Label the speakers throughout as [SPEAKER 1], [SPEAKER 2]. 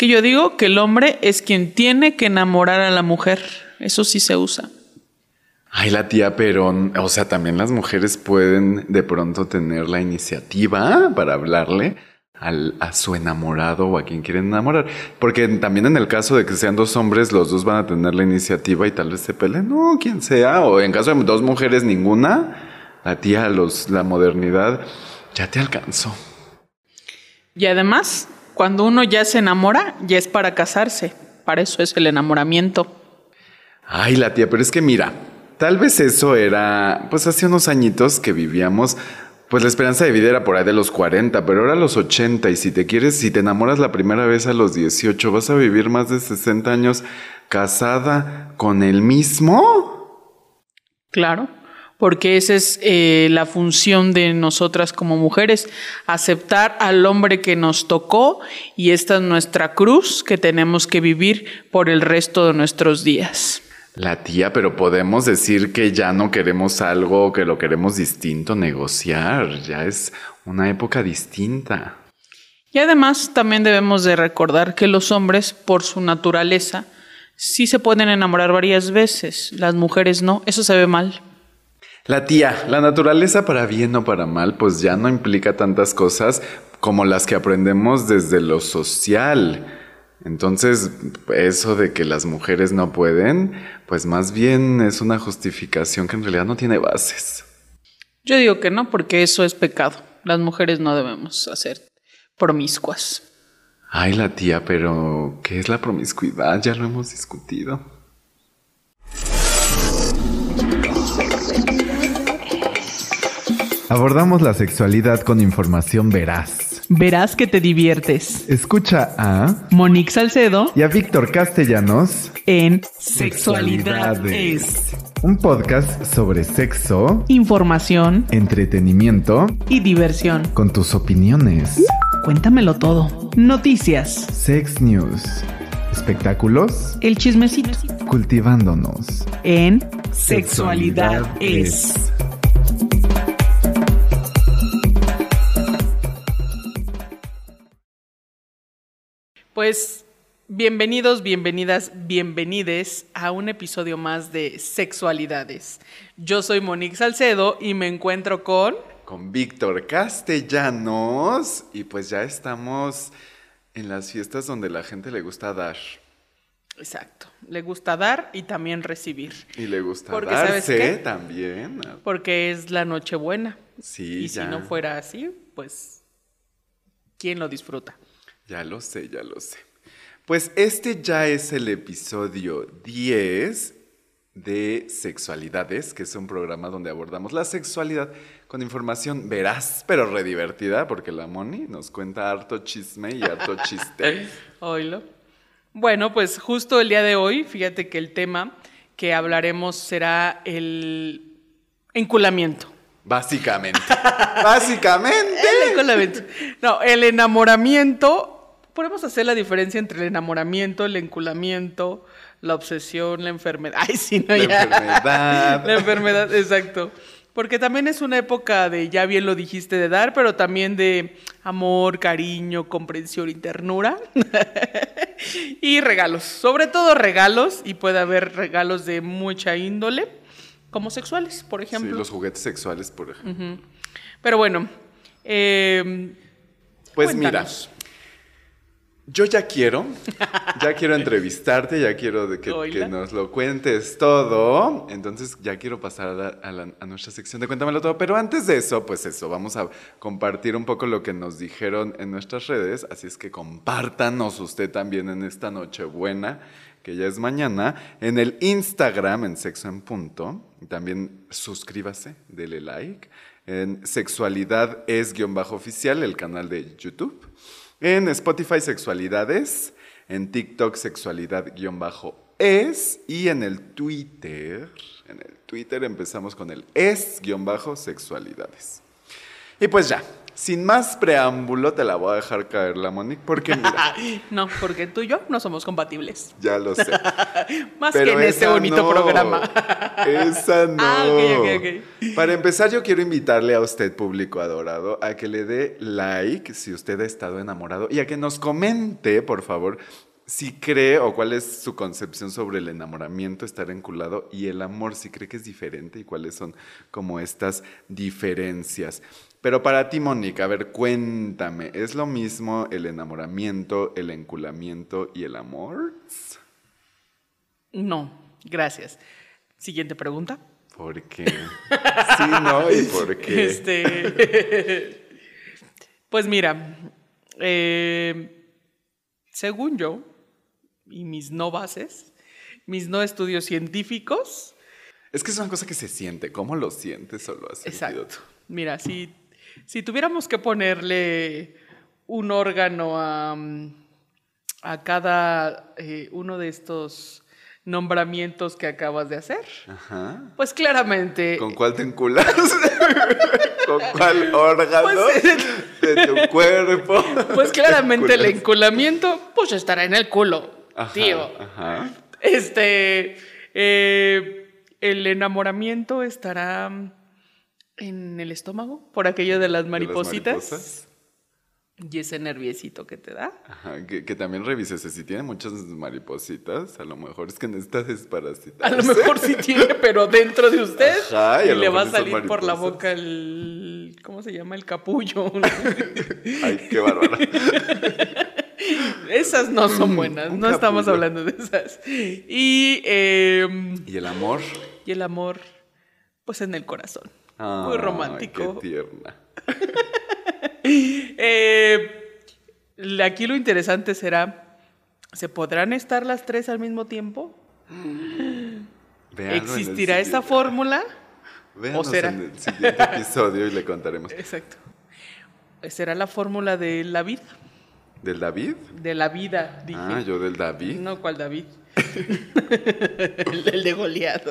[SPEAKER 1] que yo digo que el hombre es quien tiene que enamorar a la mujer. Eso sí se usa.
[SPEAKER 2] Ay, la tía, pero, o sea, también las mujeres pueden de pronto tener la iniciativa para hablarle al, a su enamorado o a quien quieren enamorar. Porque también en el caso de que sean dos hombres, los dos van a tener la iniciativa y tal vez se peleen, no, quien sea. O en caso de dos mujeres, ninguna, la tía, los, la modernidad, ya te alcanzó.
[SPEAKER 1] Y además, cuando uno ya se enamora, ya es para casarse. Para eso es el enamoramiento.
[SPEAKER 2] Ay, la tía, pero es que mira, tal vez eso era, pues hace unos añitos que vivíamos, pues la esperanza de vida era por ahí de los 40, pero ahora a los 80 y si te quieres, si te enamoras la primera vez a los 18, vas a vivir más de 60 años casada con el mismo.
[SPEAKER 1] Claro porque esa es eh, la función de nosotras como mujeres, aceptar al hombre que nos tocó y esta es nuestra cruz que tenemos que vivir por el resto de nuestros días.
[SPEAKER 2] La tía, pero podemos decir que ya no queremos algo, que lo queremos distinto, negociar, ya es una época distinta.
[SPEAKER 1] Y además también debemos de recordar que los hombres, por su naturaleza, sí se pueden enamorar varias veces, las mujeres no, eso se ve mal.
[SPEAKER 2] La tía, la naturaleza para bien o para mal, pues ya no implica tantas cosas como las que aprendemos desde lo social. Entonces, eso de que las mujeres no pueden, pues más bien es una justificación que en realidad no tiene bases.
[SPEAKER 1] Yo digo que no, porque eso es pecado. Las mujeres no debemos hacer promiscuas.
[SPEAKER 2] Ay, la tía, pero ¿qué es la promiscuidad? Ya lo hemos discutido. Abordamos la sexualidad con información veraz.
[SPEAKER 1] Verás que te diviertes.
[SPEAKER 2] Escucha a
[SPEAKER 1] Monique Salcedo
[SPEAKER 2] y a Víctor Castellanos
[SPEAKER 1] en Sexualidades.
[SPEAKER 2] Un podcast sobre sexo,
[SPEAKER 1] información,
[SPEAKER 2] entretenimiento
[SPEAKER 1] y diversión.
[SPEAKER 2] Con tus opiniones.
[SPEAKER 1] Cuéntamelo todo. Noticias.
[SPEAKER 2] Sex News. Espectáculos.
[SPEAKER 1] El chismecito.
[SPEAKER 2] Cultivándonos.
[SPEAKER 1] En Sexualidad es. Pues bienvenidos, bienvenidas, bienvenides a un episodio más de Sexualidades. Yo soy Monique Salcedo y me encuentro con...
[SPEAKER 2] Con Víctor Castellanos y pues ya estamos en las fiestas donde la gente le gusta dar.
[SPEAKER 1] Exacto, le gusta dar y también recibir.
[SPEAKER 2] Y le gusta darse también.
[SPEAKER 1] Porque es la Nochebuena.
[SPEAKER 2] Sí,
[SPEAKER 1] y si no fuera así, pues, ¿quién lo disfruta?
[SPEAKER 2] Ya lo sé, ya lo sé. Pues este ya es el episodio 10 de Sexualidades, que es un programa donde abordamos la sexualidad con información veraz, pero redivertida, porque la Moni nos cuenta harto chisme y harto chiste.
[SPEAKER 1] Oilo. Bueno, pues justo el día de hoy, fíjate que el tema que hablaremos será el enculamiento.
[SPEAKER 2] Básicamente. Básicamente.
[SPEAKER 1] El enculamiento. No, el enamoramiento podemos hacer la diferencia entre el enamoramiento, el enculamiento, la obsesión, la enfermedad. Ay, sí, no,
[SPEAKER 2] la enfermedad.
[SPEAKER 1] La enfermedad, exacto. Porque también es una época de, ya bien lo dijiste, de dar, pero también de amor, cariño, comprensión y ternura. y regalos, sobre todo regalos, y puede haber regalos de mucha índole, como sexuales, por ejemplo.
[SPEAKER 2] Sí, los juguetes sexuales, por ejemplo.
[SPEAKER 1] Pero bueno, eh,
[SPEAKER 2] pues mira, yo ya quiero, ya quiero entrevistarte, ya quiero de que, nos lo cuentes todo. Entonces ya quiero pasar a, nuestra sección de Cuéntamelo todo. Pero antes de eso, pues eso, vamos a compartir un poco lo que nos dijeron en nuestras redes. Así es que compártanos usted también en esta noche buena, que ya es mañana, en el Instagram, en Sexo en Punto. Y también suscríbase, dele like. En Sexualidad es guion bajo oficial, el canal de YouTube. En Spotify Sexualidades, en TikTok Sexualidad-es y en el Twitter, en el Twitter empezamos con el es-sexualidades. Y pues ya, sin más preámbulo, te la voy a dejar caer la Monique, porque mira.
[SPEAKER 1] no, porque tú y yo no somos compatibles.
[SPEAKER 2] Ya lo sé.
[SPEAKER 1] más que en este bonito programa.
[SPEAKER 2] esa no. Ah, okay, okay, Para empezar, yo quiero invitarle a usted, público adorado, a que le dé like si usted ha estado enamorado y a que nos comente, por favor, si cree o cuál es su concepción sobre el enamoramiento, estar enculado y el amor, si cree que es diferente y cuáles son como estas diferencias. Pero para ti, Mónica, a ver, cuéntame, ¿es lo mismo el enamoramiento, el enculamiento y el amor?
[SPEAKER 1] No, gracias. Siguiente pregunta.
[SPEAKER 2] ¿Por qué? sí, no, ¿y por qué?
[SPEAKER 1] Este... pues mira, eh, según yo, y mis no bases, mis no estudios científicos.
[SPEAKER 2] Es que es una cosa que se siente. ¿Cómo lo sientes o lo has
[SPEAKER 1] Exacto. Mira, si, si tuviéramos que ponerle un órgano a, a cada eh, uno de estos nombramientos que acabas de hacer, pues claramente...
[SPEAKER 2] ¿Con cuál te enculas? ¿Con cuál órgano pues, de tu cuerpo?
[SPEAKER 1] Pues claramente el enculamiento pues estará en el culo tío. Este, eh, el enamoramiento estará en el estómago por aquello de las maripositas. Y ese nerviecito que te da.
[SPEAKER 2] Ajá, que, también revises si tiene muchas maripositas, a lo mejor es que necesitas desparasitar.
[SPEAKER 1] A lo mejor sí tiene, pero dentro de usted. y, le va a salir por la boca el. ¿Cómo se llama? El capullo.
[SPEAKER 2] Ay, qué bárbaro.
[SPEAKER 1] Esas no son buenas, no estamos hablando de esas. Y, em,
[SPEAKER 2] ¿Y el amor?
[SPEAKER 1] Y el amor, pues en el corazón. Muy romántico.
[SPEAKER 2] Qué tierna.
[SPEAKER 1] Eh, aquí lo interesante será, ¿se podrán estar las tres al mismo tiempo? ¿Existirá esa fórmula?
[SPEAKER 2] ¿O será? en el siguiente episodio y le contaremos.
[SPEAKER 1] Exacto. ¿Será la fórmula de la vida?
[SPEAKER 2] ¿Del David?
[SPEAKER 1] De la vida,
[SPEAKER 2] dije. Ah, yo del David.
[SPEAKER 1] No, ¿cuál David? el, de Goliat,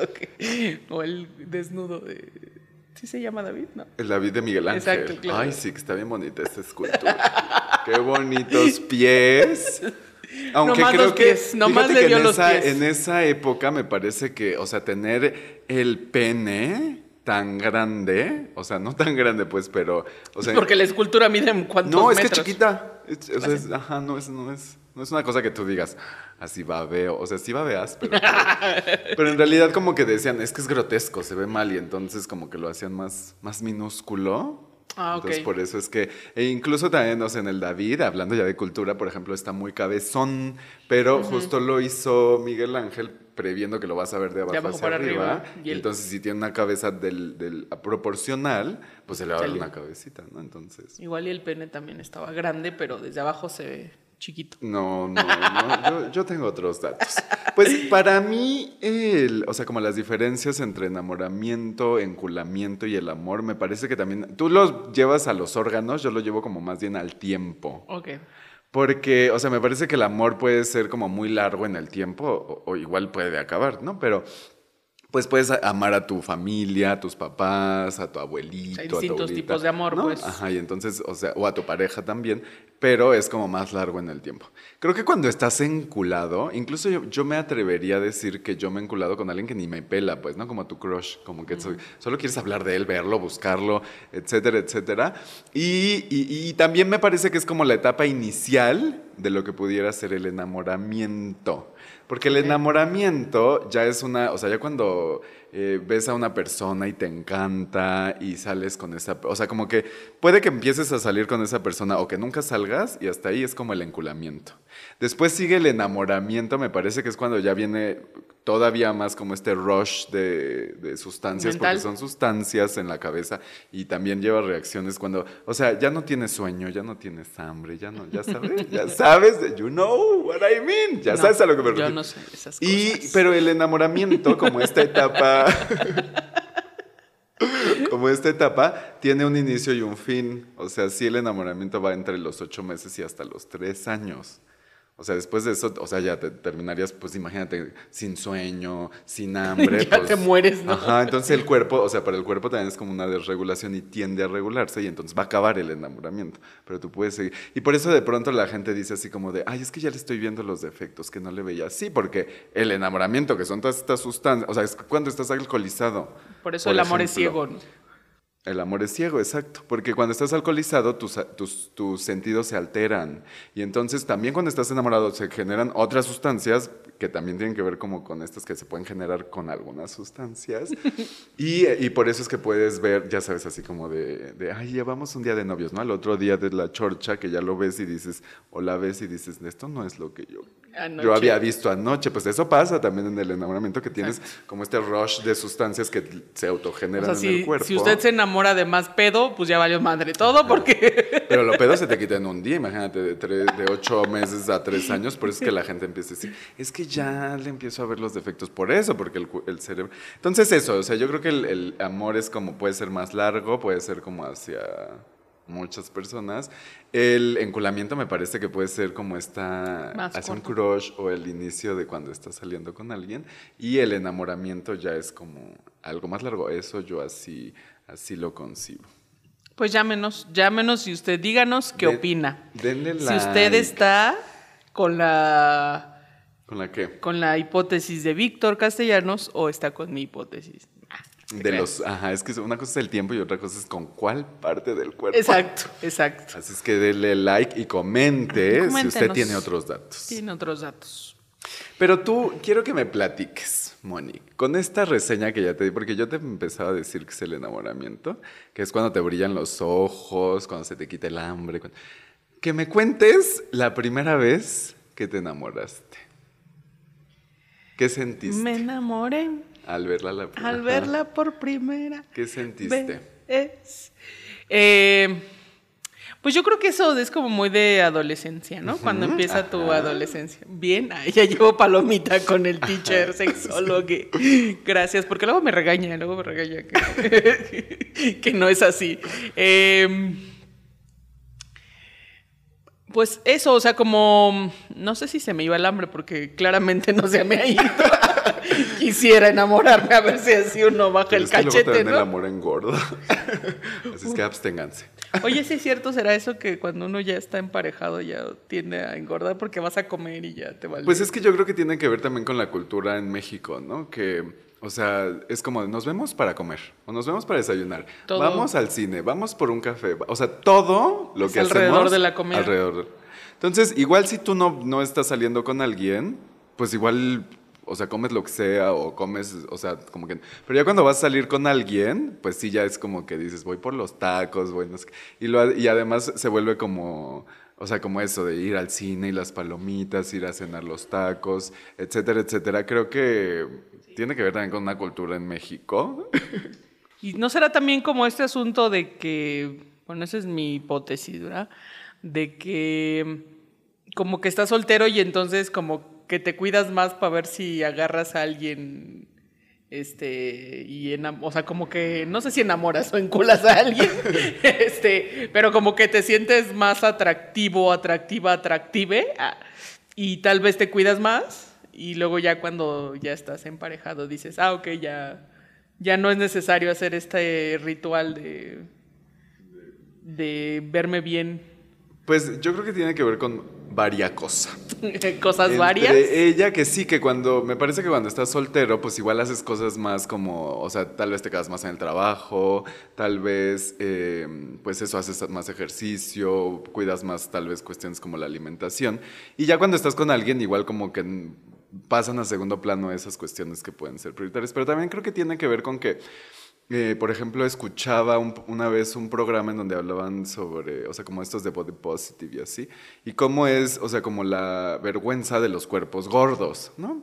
[SPEAKER 1] o el desnudo de... ¿Sí se llama David? No.
[SPEAKER 2] El David de Miguel Ángel. Exacto, claro. Ay, sí, que está bien bonita esta escultura. Qué bonitos pies. Aunque creo los que pies, nomás le dio en, los esa, pies. en esa época me parece que, o sea, tener el pene tan grande, o sea, no tan grande pues, pero... O sea,
[SPEAKER 1] Porque la escultura mide en cuántos
[SPEAKER 2] No,
[SPEAKER 1] es
[SPEAKER 2] que es chiquita. o sea, es, ajá, no es, no, es, no es una cosa que tú digas, así babeo, o sea, sí babeas, pero, pero, en realidad como que decían, es que es grotesco, se ve mal, y entonces como que lo hacían más, más minúsculo. Ah, Entonces, por eso es que, e incluso también, o sea, en el David, hablando ya de cultura, por ejemplo, está muy cabezón, pero justo lo hizo Miguel Ángel previendo que lo vas a ver de abajo, hacia para arriba. y entonces, si tiene una cabeza del, proporcional, pues se le va a dar una cabecita, ¿no? Entonces.
[SPEAKER 1] Igual y el pene también estaba grande, pero desde abajo se ve chiquito.
[SPEAKER 2] No, no, no yo, tengo otros datos. Pues para mí, el, o sea, como las diferencias entre enamoramiento, enculamiento y el amor, me parece que también, tú los llevas a los órganos, yo lo llevo como más bien al tiempo.
[SPEAKER 1] Ok.
[SPEAKER 2] Porque, o sea, me parece que el amor puede ser como muy largo en el tiempo o, igual puede acabar, ¿no? Pero pues puedes amar a tu familia, a tus papás, a tu abuelito. Hay
[SPEAKER 1] distintos tipos de amor, pues.
[SPEAKER 2] Ajá, y entonces, o sea, o a tu pareja también, pero es como más largo en el tiempo. Creo que cuando estás enculado, incluso yo, me atrevería a decir que yo me he enculado con alguien que ni me pela, pues, ¿no? Como tu crush, como que solo quieres hablar de él, verlo, buscarlo, etcétera, etcétera. Y, y también me parece que es como la etapa inicial de lo que pudiera ser el enamoramiento. Porque el enamoramiento ya es una, o sea, ya cuando eh, ves a una persona y te encanta y sales con esa, o sea, como que puede que empieces a salir con esa persona o que nunca salgas y hasta ahí es como el enculamiento. Después sigue el enamoramiento, me parece que es cuando ya viene todavía más como este rush de, sustancias, porque son sustancias en la cabeza y también lleva reacciones cuando, o sea, ya no tienes sueño, ya no tienes hambre, ya no, ya sabes, ya sabes, you know what I mean, ya sabes a lo que me refiero.
[SPEAKER 1] Yo no sé esas cosas.
[SPEAKER 2] Y, pero el enamoramiento, como esta etapa, como esta etapa, tiene un inicio y un fin, o sea, sí el enamoramiento va entre los ocho meses y hasta los tres años. O sea, después de eso, o sea, ya te terminarías, pues imagínate, sin sueño, sin hambre.
[SPEAKER 1] ya
[SPEAKER 2] pues,
[SPEAKER 1] te mueres, ¿no?
[SPEAKER 2] Ajá, entonces el cuerpo, o sea, para el cuerpo también es como una desregulación y tiende a regularse y entonces va a acabar el enamoramiento. Pero tú puedes seguir. Y por eso de pronto la gente dice así como de, ay, es que ya le estoy viendo los defectos que no le veía. Sí, porque el enamoramiento, que son todas estas sustancias, o sea, es cuando estás alcoholizado.
[SPEAKER 1] Por eso el amor es ciego, ¿no?
[SPEAKER 2] El amor es ciego, exacto, porque cuando estás alcoholizado tus, tus, tus, sentidos se alteran y entonces también cuando estás enamorado se generan otras sustancias que también tienen que ver como con estas que se pueden generar con algunas sustancias y, y por eso es que puedes ver, ya sabes, así como de, de, ay, llevamos un día de novios, ¿no? Al otro día de la chorcha que ya lo ves y dices, o la ves y dices, esto no es lo que yo, yo había visto anoche, pues eso pasa también en el enamoramiento que tienes exacto. como este rush de sustancias que se autogeneran
[SPEAKER 1] o sea,
[SPEAKER 2] en el cuerpo.
[SPEAKER 1] Si usted se enamora enamora de más pedo, pues ya valió madre todo porque...
[SPEAKER 2] Pero lo pedo se te quita en un día, imagínate, de, tres, de ocho meses a tres años, por eso es que la gente empieza a decir, es que ya le empiezo a ver los defectos por eso, porque el, el cerebro... Entonces eso, o sea, yo creo que el, el amor es como, puede ser más largo, puede ser como hacia muchas personas. El enculamiento me parece que puede ser como esta, hacia un crush o el inicio de cuando estás saliendo con alguien. Y el enamoramiento ya es como algo más largo. Eso yo así, así lo concibo.
[SPEAKER 1] Pues llámenos, llámenos y usted díganos qué
[SPEAKER 2] De-
[SPEAKER 1] opina.
[SPEAKER 2] denle
[SPEAKER 1] Si usted
[SPEAKER 2] like.
[SPEAKER 1] está con la
[SPEAKER 2] ¿Con la qué?
[SPEAKER 1] con la hipótesis de Víctor Castellanos o está con mi hipótesis. Ah,
[SPEAKER 2] De los, ajá, es que una cosa es el tiempo y otra cosa es con cuál parte del cuerpo.
[SPEAKER 1] Exacto, exacto.
[SPEAKER 2] Así es que denle like y comente si usted tiene otros datos.
[SPEAKER 1] Tiene otros datos.
[SPEAKER 2] Pero tú, quiero que me platiques, Moni, con esta reseña que ya te di, porque yo te empezaba a decir que es el enamoramiento, que es cuando te brillan los ojos, cuando se te quita el hambre. cuando- Que me cuentes la primera vez que te enamoraste. ¿Qué sentiste
[SPEAKER 1] Me enamoré
[SPEAKER 2] al verla la primera
[SPEAKER 1] al verla por primera
[SPEAKER 2] ¿Qué sentiste?
[SPEAKER 1] vez. Eh, pues yo creo que eso es como muy de adolescencia, ¿no? Cuando empieza tu
[SPEAKER 2] ajá.
[SPEAKER 1] adolescencia. Bien, ah, ya llevo palomita con el teacher sexólogo. Gracias, porque luego me regaña, luego me regaña que, que no es así. Eh, pues eso, o sea, como no sé si se me iba el hambre porque claramente no se me ha ido. Quisiera enamorarme a ver si así uno baja
[SPEAKER 2] Pero
[SPEAKER 1] el
[SPEAKER 2] es que luego
[SPEAKER 1] cachete,
[SPEAKER 2] también el
[SPEAKER 1] ¿no?
[SPEAKER 2] amor engorda. Así es que absténganse.
[SPEAKER 1] Oye, sí es cierto, será eso que cuando uno ya está emparejado ya tiende a engordar porque vas a comer y ya te vale.
[SPEAKER 2] Pues es que yo creo que tiene que ver también con la cultura en México, ¿no? Que, o sea, es como nos vemos para comer o nos vemos para desayunar.
[SPEAKER 1] Todo.
[SPEAKER 2] Vamos al cine, vamos por un café. O sea, todo lo
[SPEAKER 1] Es
[SPEAKER 2] que
[SPEAKER 1] alrededor
[SPEAKER 2] hacemos
[SPEAKER 1] de la comida.
[SPEAKER 2] Alrededor. Entonces, igual si tú no, no estás saliendo con alguien, pues igual, o sea, comes lo que sea o comes, o sea, como que... Pero ya cuando vas a salir con alguien, pues sí, ya es como que dices, voy por los tacos, voy no sé. Y, lo, y además se vuelve como... O sea, como eso de ir al cine y las palomitas, ir a cenar los tacos, etcétera, etcétera. Creo que tiene que ver también con una cultura en México.
[SPEAKER 1] Y no será también como este asunto de que, bueno, esa es mi hipótesis, ¿verdad? De que como que estás soltero y entonces como que te cuidas más para ver si agarras a alguien, este, y o sea, como que, no sé si enamoras o enculas a alguien, este, pero como que te sientes más atractivo, atractiva, atractive, ah, y tal vez te cuidas más, y luego ya cuando ya estás emparejado dices, ah, ok, ya, ya no es necesario hacer este ritual de, de verme bien,
[SPEAKER 2] Pues yo creo que tiene que ver con varias cosas.
[SPEAKER 1] cosas
[SPEAKER 2] Entre
[SPEAKER 1] varias.
[SPEAKER 2] ella que sí, que cuando, me parece que cuando estás soltero, pues igual haces cosas más como, o sea, tal vez te quedas más en el trabajo, tal vez, eh, pues eso, haces más ejercicio, cuidas más tal vez cuestiones como la alimentación. Y ya cuando estás con alguien, igual como que pasan a segundo plano esas cuestiones que pueden ser prioritarias. Pero también creo que tiene que ver con que eh, por ejemplo, escuchaba un- una vez un programa en donde hablaban sobre, o sea, como estos de body positive y así, y cómo es, o sea, como la vergüenza de los cuerpos gordos, ¿no?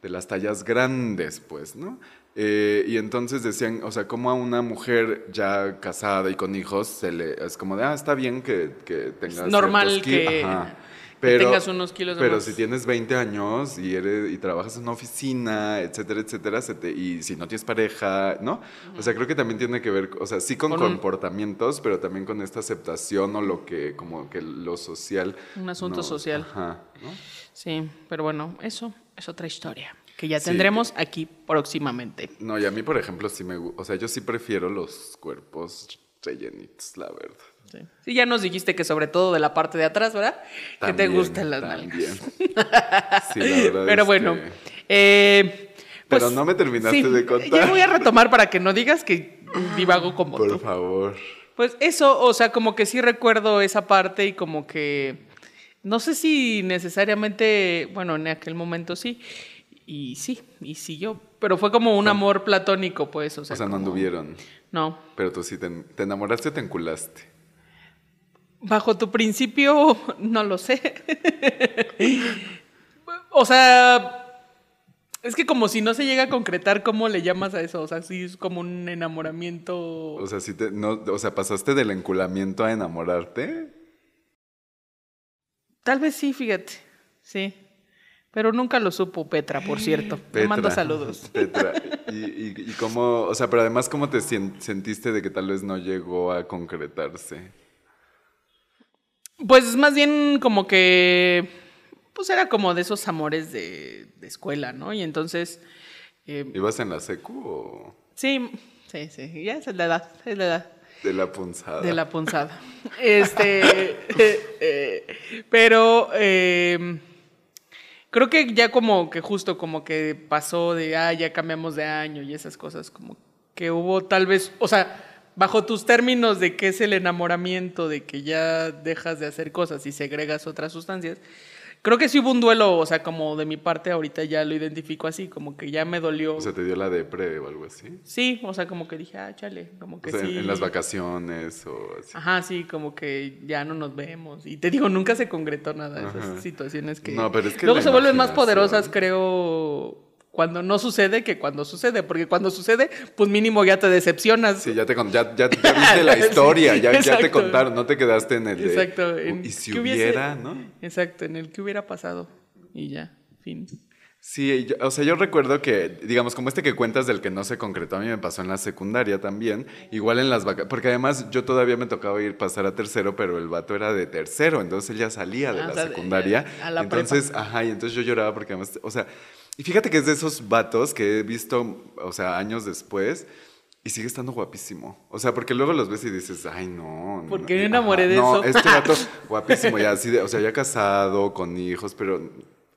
[SPEAKER 2] De las tallas grandes, pues, ¿no? Eh, y entonces decían, o sea, como a una mujer ya casada y con hijos, se le, es como de, ah, está bien que, que tengas
[SPEAKER 1] normal
[SPEAKER 2] ciertos ki-".
[SPEAKER 1] que-
[SPEAKER 2] Ajá. Pero,
[SPEAKER 1] tengas unos kilos
[SPEAKER 2] Pero
[SPEAKER 1] más.
[SPEAKER 2] si tienes 20 años y, eres, y trabajas en una oficina, etcétera, etcétera, se te- y si no tienes pareja, ¿no? O sea, creo que también tiene que ver, o sea, sí con,
[SPEAKER 1] Con un-
[SPEAKER 2] comportamientos, pero también con esta aceptación o lo que, como que lo social.
[SPEAKER 1] Un asunto
[SPEAKER 2] no-
[SPEAKER 1] social.
[SPEAKER 2] Ajá, ¿no?
[SPEAKER 1] Sí, pero bueno, eso es otra historia que ya
[SPEAKER 2] Sí.
[SPEAKER 1] tendremos aquí próximamente.
[SPEAKER 2] No, y a mí, por ejemplo, sí me gu- o sea, yo sí prefiero los cuerpos rellenitos, la verdad.
[SPEAKER 1] Sí. Sí, ya nos dijiste que sobre todo de la parte de atrás, ¿verdad? que te gustan las
[SPEAKER 2] también.
[SPEAKER 1] nalgas.
[SPEAKER 2] Sí, la verdad
[SPEAKER 1] Pero
[SPEAKER 2] es
[SPEAKER 1] bueno,
[SPEAKER 2] que-
[SPEAKER 1] eh,
[SPEAKER 2] Pero
[SPEAKER 1] pues,
[SPEAKER 2] no me terminaste
[SPEAKER 1] sí,
[SPEAKER 2] de contar.
[SPEAKER 1] Ya voy a retomar para que no digas que divago como
[SPEAKER 2] Por
[SPEAKER 1] tú.
[SPEAKER 2] favor.
[SPEAKER 1] Pues eso, o sea, como que sí recuerdo esa parte y como que no sé si necesariamente, bueno, en aquel momento sí, y sí, y siguió, pero fue como un amor platónico, pues, o sea,
[SPEAKER 2] O sea, no anduvieron.
[SPEAKER 1] No,
[SPEAKER 2] Pero tú sí te, te enamoraste o te enculaste.
[SPEAKER 1] Bajo tu principio, no lo sé. o sea, es que como si no se llega a concretar, ¿cómo le llamas a eso? O sea, sí es como un enamoramiento.
[SPEAKER 2] O sea, sí te, no, o sea, pasaste del enculamiento a enamorarte.
[SPEAKER 1] Tal vez sí, fíjate. Sí. Pero nunca lo supo Petra, por cierto. Te mando saludos.
[SPEAKER 2] Petra. Y, y, y cómo, o sea, pero además, ¿cómo te sentiste de que tal vez no llegó a concretarse?
[SPEAKER 1] Pues más bien como que. Pues era como de esos amores de, de escuela, ¿no? Y entonces. eh,
[SPEAKER 2] ¿Ibas en la secu o
[SPEAKER 1] sí, sí, sí. Ya es la edad. Es la edad.
[SPEAKER 2] de la punzada?
[SPEAKER 1] De la punzada. Este. eh, eh, pero. eh, creo que ya como que justo como que pasó de, ah, ya cambiamos de año y esas cosas, como que hubo tal vez, o sea, bajo tus términos de qué es el enamoramiento, de que ya dejas de hacer cosas y segregas otras sustancias. Creo que sí hubo un duelo, o sea, como de mi parte ahorita ya lo identifico así, como que ya me dolió.
[SPEAKER 2] O sea, ¿te dio la depre o algo así?
[SPEAKER 1] sí, o sea, como que dije, ah, chale, como
[SPEAKER 2] O
[SPEAKER 1] que
[SPEAKER 2] sea,
[SPEAKER 1] sí.
[SPEAKER 2] en las vacaciones o así.
[SPEAKER 1] Ajá, sí, como que ya no nos vemos. Y te digo, nunca se concretó nada de esas
[SPEAKER 2] Ajá.
[SPEAKER 1] situaciones que...
[SPEAKER 2] No, pero es que
[SPEAKER 1] Luego se vuelven más poderosas, creo, cuando no sucede que cuando sucede. Porque cuando sucede, pues mínimo ya te decepcionas.
[SPEAKER 2] Sí, ya te ya, ya, ya viste la historia,
[SPEAKER 1] Sí,
[SPEAKER 2] ya, ya te contaron, no te quedaste en el de,
[SPEAKER 1] Exacto.
[SPEAKER 2] "Uh,
[SPEAKER 1] en
[SPEAKER 2] y si
[SPEAKER 1] hubiese-
[SPEAKER 2] hubiera, ¿no?
[SPEAKER 1] Exacto, en el que hubiera pasado. Y ya, fin.
[SPEAKER 2] Sí, yo- o sea, yo recuerdo que, digamos, como este que cuentas del que no se concretó, a mí me pasó en la secundaria también, igual en las vacaciones, porque además yo todavía me tocaba ir pasar a tercero, pero el vato era de tercero, entonces él ya salía de
[SPEAKER 1] Ah,
[SPEAKER 2] la
[SPEAKER 1] o sea,
[SPEAKER 2] secundaria.
[SPEAKER 1] a la
[SPEAKER 2] entonces, ajá, y entonces yo lloraba porque además, o sea, y fíjate que es de esos vatos que he visto, o sea, años después. Y sigue estando guapísimo. O sea, porque luego los ves y dices, ay, no.
[SPEAKER 1] ¿Por
[SPEAKER 2] no,
[SPEAKER 1] qué me
[SPEAKER 2] ajá,
[SPEAKER 1] enamoré de
[SPEAKER 2] no,
[SPEAKER 1] eso?
[SPEAKER 2] este vato guapísimo, ya así de, o sea, ya casado, con hijos, pero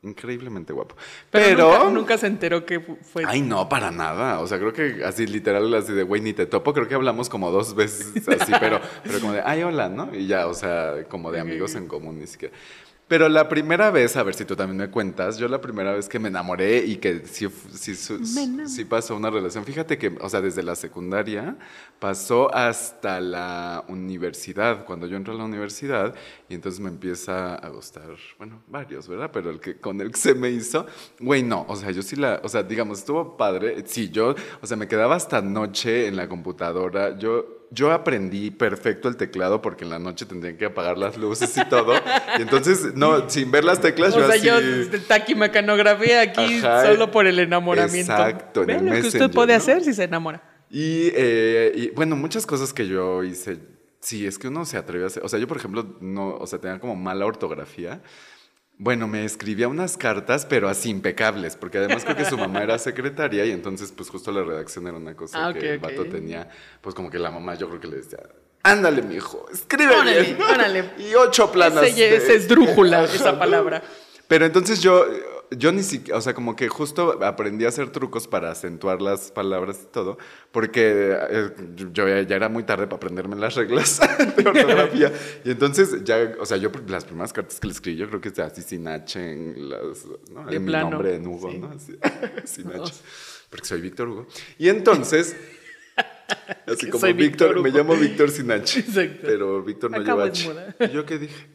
[SPEAKER 2] increíblemente guapo.
[SPEAKER 1] Pero,
[SPEAKER 2] Pero,
[SPEAKER 1] nunca, nunca se enteró que fu- fue...
[SPEAKER 2] ay, no, para nada. O sea, creo que así literal, así de, güey, ni te topo. Creo que hablamos como dos veces así, pero, pero como de, ay, hola, ¿no? Y ya, o sea, como de amigos en común, ni siquiera. Pero la primera vez, a ver si tú también me cuentas, yo la primera vez que me enamoré y que sí, sí, pasó una relación, fíjate que, o sea, desde la secundaria pasó hasta la universidad, cuando yo entré a la universidad y entonces me empieza a gustar, bueno, varios, ¿verdad? Pero el que con el que se me hizo, güey, no, o sea, yo sí la, o sea, digamos, estuvo padre, sí, yo, o sea, me quedaba hasta noche en la computadora, yo... Yo aprendí perfecto el teclado porque en la noche tendrían que apagar las luces y todo. Y entonces, no, sin ver las teclas,
[SPEAKER 1] O
[SPEAKER 2] yo
[SPEAKER 1] sea,
[SPEAKER 2] así...
[SPEAKER 1] yo de taquimecanografía aquí
[SPEAKER 2] Ajá,
[SPEAKER 1] solo por el enamoramiento.
[SPEAKER 2] exacto, en
[SPEAKER 1] Vean
[SPEAKER 2] el
[SPEAKER 1] lo que usted puede
[SPEAKER 2] ¿no?
[SPEAKER 1] hacer si se enamora.
[SPEAKER 2] Y, eh, y, bueno, muchas cosas que yo hice. Sí, es que uno se atreve a hacer. O sea, yo, por ejemplo, no, o sea, tenía como mala ortografía. Bueno, me escribía unas cartas, pero así impecables, porque además creo que su mamá era secretaria y entonces, pues justo la redacción era una cosa
[SPEAKER 1] Ah,
[SPEAKER 2] que el vato tenía, pues como que la mamá, yo creo que le decía, ándale, mijo, escribe
[SPEAKER 1] Órale,
[SPEAKER 2] bien.
[SPEAKER 1] órale.
[SPEAKER 2] Y ocho planas.
[SPEAKER 1] Ese,
[SPEAKER 2] de-
[SPEAKER 1] ese es drújula, esa palabra.
[SPEAKER 2] Pero entonces yo, yo ni siquiera, o sea, como que justo aprendí a hacer trucos para acentuar las palabras y todo, porque eh, yo ya, ya era muy tarde para aprenderme las reglas de ortografía. Y entonces ya, o sea, yo las primeras cartas que le escribí, yo creo que es así sin H en, las, ¿no?
[SPEAKER 1] De
[SPEAKER 2] en mi nombre en Hugo,
[SPEAKER 1] sí.
[SPEAKER 2] ¿no? Así, sin H. Porque soy Víctor Hugo. Y entonces... Así como Víctor,
[SPEAKER 1] Víctor
[SPEAKER 2] me llamo Víctor sin H.
[SPEAKER 1] Exacto.
[SPEAKER 2] Pero Víctor no
[SPEAKER 1] Acabo
[SPEAKER 2] lleva H.
[SPEAKER 1] muda.
[SPEAKER 2] ¿Y yo qué dije?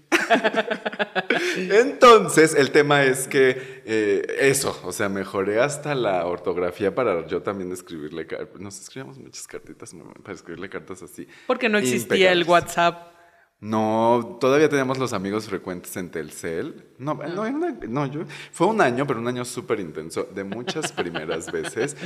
[SPEAKER 2] Entonces, el tema es que eh, eso, o sea, mejoré hasta la ortografía para yo también escribirle cartas. Nos escribíamos muchas cartitas para escribirle cartas así.
[SPEAKER 1] Porque no existía el. WhatsApp
[SPEAKER 2] No, todavía teníamos los amigos frecuentes en Telcel. No, no, no, yo, fue un año, pero un año súper intenso, de muchas primeras veces.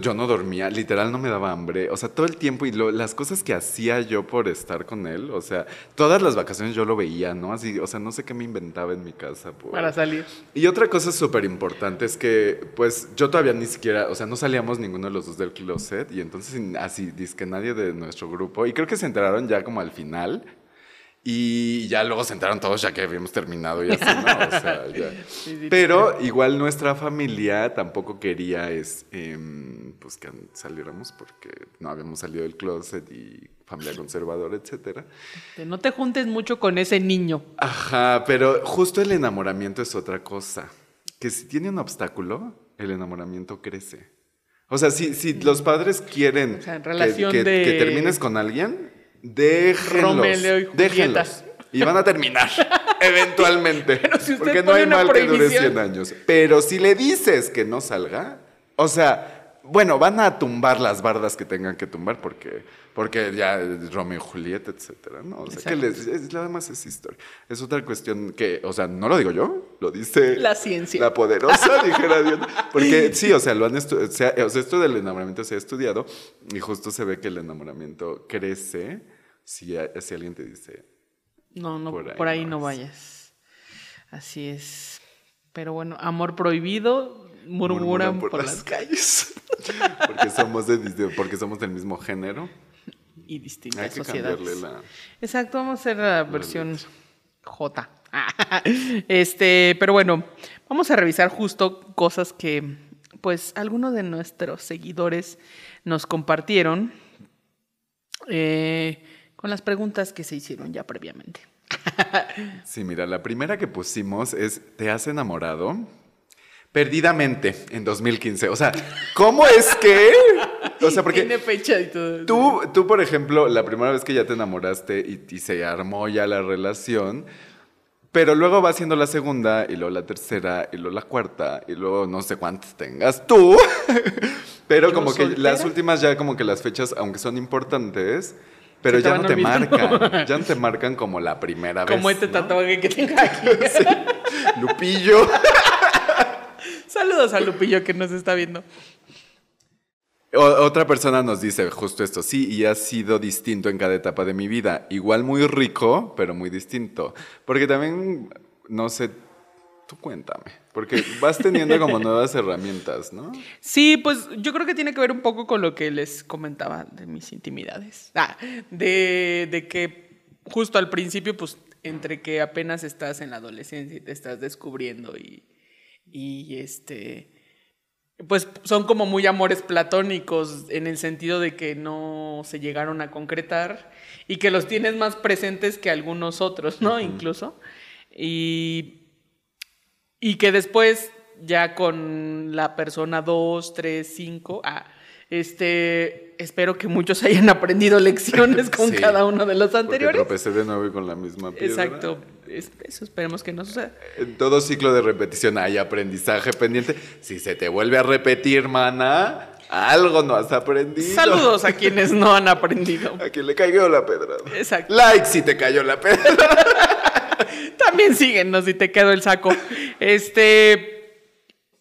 [SPEAKER 2] yo no dormía, literal no me daba hambre. O sea, todo el tiempo y las cosas que hacía yo por estar con él, o sea, todas las vacaciones yo lo veía, ¿no? Así, o sea, no sé qué me inventaba en mi casa.
[SPEAKER 1] Para salir.
[SPEAKER 2] Y otra cosa súper importante es que, pues, yo todavía ni siquiera, o sea, no salíamos ninguno de los dos del closet y entonces así, dice que nadie de nuestro grupo, y creo que se enteraron ya como al final y ya luego se todos ya que habíamos terminado y así, ¿no? O sea, ya. Pero igual nuestra familia tampoco quería es, em, pues que saliéramos porque no habíamos salido del closet y familia conservadora, etcétera.
[SPEAKER 1] No te juntes mucho con ese niño.
[SPEAKER 2] Ajá, pero justo el enamoramiento es otra cosa. Que si tiene un obstáculo, el enamoramiento crece. O sea, si, si los padres quieren que, que termines con alguien, Déjenlos. déjenlos. Y van a terminar, eventualmente. porque no hay mal que dure 100 años. Pero si le dices que no salga, o sea, bueno, van a tumbar las bardas que tengan que tumbar porque, porque ya Romeo y Julieta, etcétera, ¿no? O sea, que les, es, nada más es historia. Es otra cuestión que, o sea, no lo digo yo, lo dice...
[SPEAKER 1] La ciencia.
[SPEAKER 2] La poderosa, dijera Dios. Porque sí, o sea, lo han estudiado, o sea, esto del enamoramiento se ha estudiado y justo se ve que el enamoramiento crece si, si alguien te dice...
[SPEAKER 1] No, no, por ahí, no, vayas. Así es. Pero bueno, amor prohibido, murmuran, por, las, calles.
[SPEAKER 2] porque, somos de, porque somos del mismo género.
[SPEAKER 1] Y distintas Hay que sociedades. La, Exacto, vamos a hacer la versión J. este, pero bueno, vamos a revisar justo cosas que pues algunos de nuestros seguidores nos compartieron. Eh, con las preguntas que se hicieron ya previamente.
[SPEAKER 2] Sí, mira, la primera que pusimos es, ¿te has enamorado? Perdidamente en 2015. O sea, ¿cómo es que? O sea, porque...
[SPEAKER 1] Tiene fecha y todo.
[SPEAKER 2] Tú, tú, por ejemplo, la primera vez que ya te enamoraste y, y se armó ya la relación, pero luego va siendo la segunda, y luego la tercera, y luego la cuarta, y luego no sé cuántas tengas tú. Pero como que las últimas ya como que las fechas, aunque son importantes, pero ya no te marcan, ya no te marcan como la primera
[SPEAKER 1] vez.
[SPEAKER 2] Como
[SPEAKER 1] este tatuaje que tengo aquí.
[SPEAKER 2] Lupillo.
[SPEAKER 1] Saludos a Lupillo que nos está viendo.
[SPEAKER 2] Otra persona nos dice justo esto, sí, y ha sido distinto en cada etapa de mi vida. Igual muy rico, pero muy distinto. Porque también, no sé, cuéntame, porque vas teniendo como nuevas herramientas, ¿no?
[SPEAKER 1] Sí, pues yo creo que tiene que ver un poco con lo que les comentaba de mis intimidades. Ah, de, de que justo al principio, pues entre que apenas estás en la adolescencia y te estás descubriendo y, y este pues son como muy amores platónicos en el sentido de que no se llegaron a concretar y que los tienes más presentes que algunos otros, ¿no? Incluso. Y y que después, ya con la persona 2, 3, 5, ah, este, espero que muchos hayan aprendido lecciones con cada uno de los anteriores.
[SPEAKER 2] Tropecé de nuevo y con la misma piedra.
[SPEAKER 1] Exacto, eso esperemos que no suceda.
[SPEAKER 2] En todo ciclo de repetición hay aprendizaje pendiente. Si se te vuelve a repetir, mana, algo no has aprendido.
[SPEAKER 1] Saludos a quienes no han aprendido.
[SPEAKER 2] A quien le cayó la pedra.
[SPEAKER 1] Exacto.
[SPEAKER 2] Like si te cayó la pedra.
[SPEAKER 1] También síguenos si te quedó el saco. Este.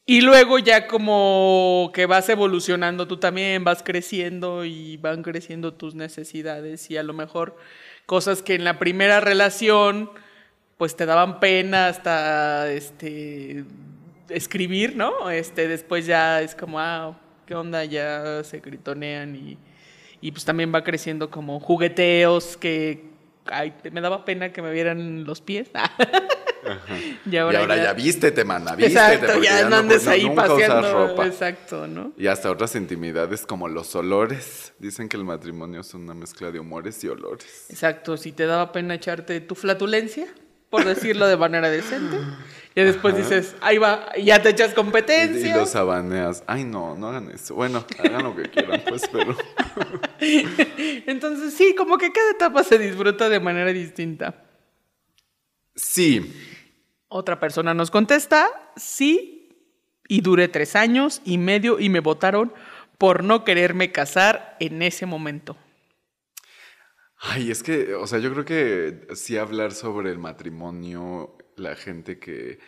[SPEAKER 1] Y luego ya como que vas evolucionando tú también, vas creciendo y van creciendo tus necesidades y a lo mejor cosas que en la primera relación pues te daban pena hasta este escribir, ¿no? Este después ya es como, ah, ¿qué onda? Ya se gritonean y, y pues también va creciendo como jugueteos que ay, me daba pena que me vieran los pies.
[SPEAKER 2] y ahora, ya, vístete, mana, vístete.
[SPEAKER 1] Exacto, ya, no andes ahí paseando. Ropa. Exacto, ¿no?
[SPEAKER 2] Y hasta otras intimidades como los olores. Dicen que el matrimonio es una mezcla de humores y olores.
[SPEAKER 1] Exacto, si te daba pena echarte tu flatulencia, por decirlo de manera decente. Y después dices, ahí va, ya te echas competencia.
[SPEAKER 2] Y, los abaneas. Ay, no, no hagan eso. Bueno, hagan lo que quieran, pues, pero.
[SPEAKER 1] Entonces, sí, como que cada etapa se disfruta de manera distinta.
[SPEAKER 2] Sí.
[SPEAKER 1] Otra persona nos contesta, sí, y duré tres años y medio y me votaron por no quererme casar en ese momento.
[SPEAKER 2] Ay, es que, o sea, yo creo que sí hablar sobre el matrimonio, la gente que...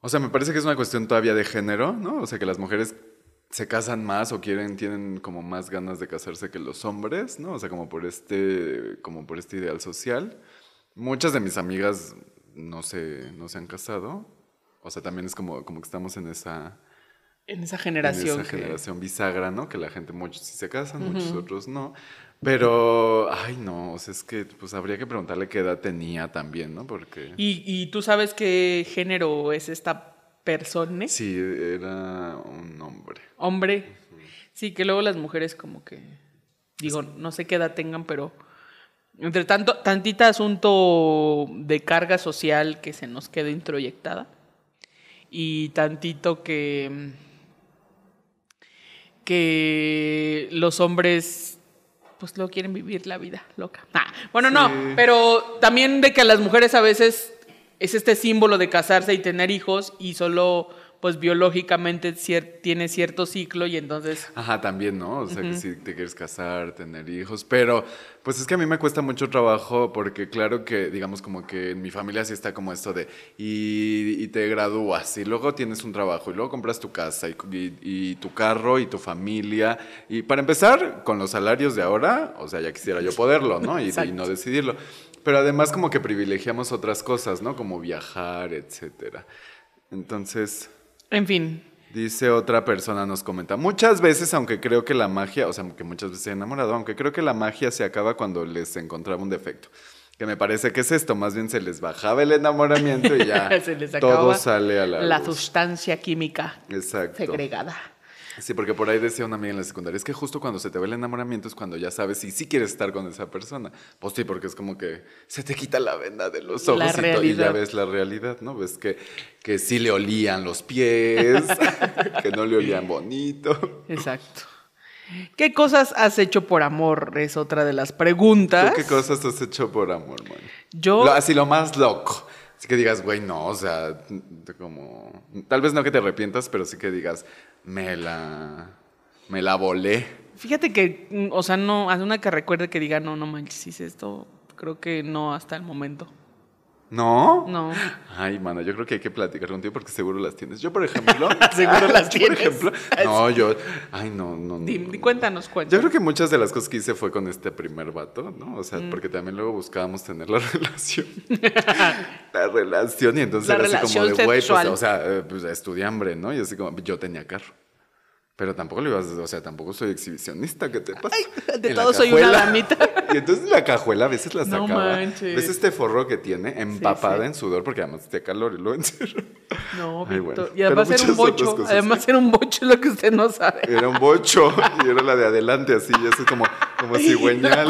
[SPEAKER 2] O sea, me parece que es una cuestión todavía de género, ¿no? O sea, que las mujeres se casan más o quieren, tienen como más ganas de casarse que los hombres, ¿no? O sea, como por este, como por este ideal social. Muchas de mis amigas no se, no se han casado. O sea, también es como, como que estamos en esa...
[SPEAKER 1] En esa generación.
[SPEAKER 2] En esa generación bisagra, ¿no? Que la gente, muchos sí se casan, muchos otros no. Pero, ay, no, o sea, es que pues habría que preguntarle qué edad tenía también, ¿no? Porque...
[SPEAKER 1] ¿Y, y tú sabes qué género es esta persona.
[SPEAKER 2] Sí, era un hombre.
[SPEAKER 1] Hombre. Sí, que luego las mujeres como que, digo, no sé qué edad tengan, pero entre tanto, tantita asunto de carga social que se nos queda introyectada y tantito que que los hombres pues lo quieren vivir la vida loca. Ah, bueno, no, pero también de que las mujeres a veces es este símbolo de casarse y tener hijos y solo pues biológicamente tiene cierto ciclo y entonces...
[SPEAKER 2] Ajá, también, ¿no? O sea, que si te quieres casar, tener hijos, pero pues es que a mí me cuesta mucho trabajo porque claro que, digamos, como que en mi familia sí está como esto de, y, te gradúas, y luego tienes un trabajo, y luego compras tu casa, y, tu carro, y tu familia, y para empezar, con los salarios de ahora, o sea, ya quisiera yo poderlo, ¿no? y no decidirlo. Pero además como que privilegiamos otras cosas, ¿no? Como viajar, etcétera. Entonces...
[SPEAKER 1] En fin.
[SPEAKER 2] Dice otra persona, nos comenta, muchas veces, aunque creo que la magia, o sea, que muchas veces he enamorado, aunque creo que la magia se acaba cuando les encontraba un defecto. Que me parece que es esto, más bien se les bajaba el enamoramiento y ya todo sale a la
[SPEAKER 1] La sustancia química Exacto. segregada.
[SPEAKER 2] Sí, porque por ahí decía una amiga en la secundaria, es que justo cuando se te ve el enamoramiento es cuando ya sabes si sí quieres estar con esa persona. Pues sí, porque es como que se te quita la venda de los ojos y, ya ves la realidad, ¿no? Ves que, que sí le olían los pies, que no le olían bonito.
[SPEAKER 1] Exacto. ¿Qué cosas has hecho por amor? Es otra de las preguntas.
[SPEAKER 2] qué cosas has hecho por amor, man?
[SPEAKER 1] Yo...
[SPEAKER 2] así lo más loco. Así que digas, güey, no, o sea, como... Tal vez no que te arrepientas, pero sí que digas, me la, me la volé.
[SPEAKER 1] Fíjate que, mm, o sea, no, hace una que recuerde que diga, no, no manches, hice esto, creo que no hasta el momento.
[SPEAKER 2] ¿No?
[SPEAKER 1] No.
[SPEAKER 2] Ay, mano, yo creo que hay que platicar contigo porque seguro las tienes. Yo, por ejemplo.
[SPEAKER 1] seguro las tienes.
[SPEAKER 2] Por ejemplo. No, yo. Ay, no, no.
[SPEAKER 1] cuéntanos, cuéntanos.
[SPEAKER 2] Yo creo que muchas de las cosas que hice fue con este primer vato, ¿no? O sea, mm. porque también luego buscábamos tener la relación. la relación. Y entonces era así como de, güey, pues, o sea, eh, pues estudié hambre, ¿no? Y así como, yo tenía carro. Pero tampoco lo ibas, o sea, tampoco soy exhibicionista, ¿qué te pasa?
[SPEAKER 1] de todo soy una damita.
[SPEAKER 2] Y entonces la cajuela a veces la sacaba. No manches. ¿Ves este forro que tiene? Empapada en sudor porque además te calor y lo encerró.
[SPEAKER 1] No, Víctor. y además era un bocho. Además era un bocho lo que usted no sabe.
[SPEAKER 2] Era un bocho y era la de adelante así, y así como, como cigüeñal.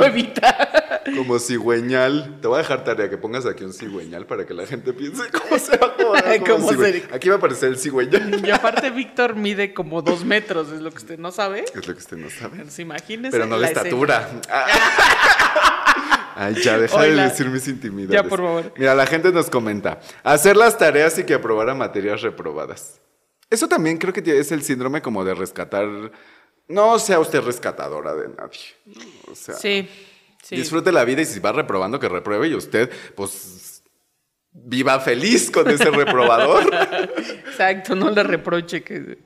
[SPEAKER 2] Como cigüeñal. Te voy a dejar tarea que pongas aquí un cigüeñal para que la gente piense cómo se va a Aquí va a aparecer el cigüeñal.
[SPEAKER 1] Y aparte Víctor mide como dos metros, es lo que usted no sabe.
[SPEAKER 2] Es lo que usted no sabe.
[SPEAKER 1] Pues imagínese.
[SPEAKER 2] Pero no la, estatura. Ay, ya, deja de decir mis intimidades.
[SPEAKER 1] Ya, por favor.
[SPEAKER 2] Mira, la gente nos comenta. Hacer las tareas y que aprobara materias reprobadas. Eso también creo que es el síndrome como de rescatar... No sea usted rescatadora de nadie. O sea,
[SPEAKER 1] sí,
[SPEAKER 2] disfrute la vida y si va reprobando, que repruebe y usted, pues, viva feliz con ese reprobador.
[SPEAKER 1] Exacto, no le reproche que...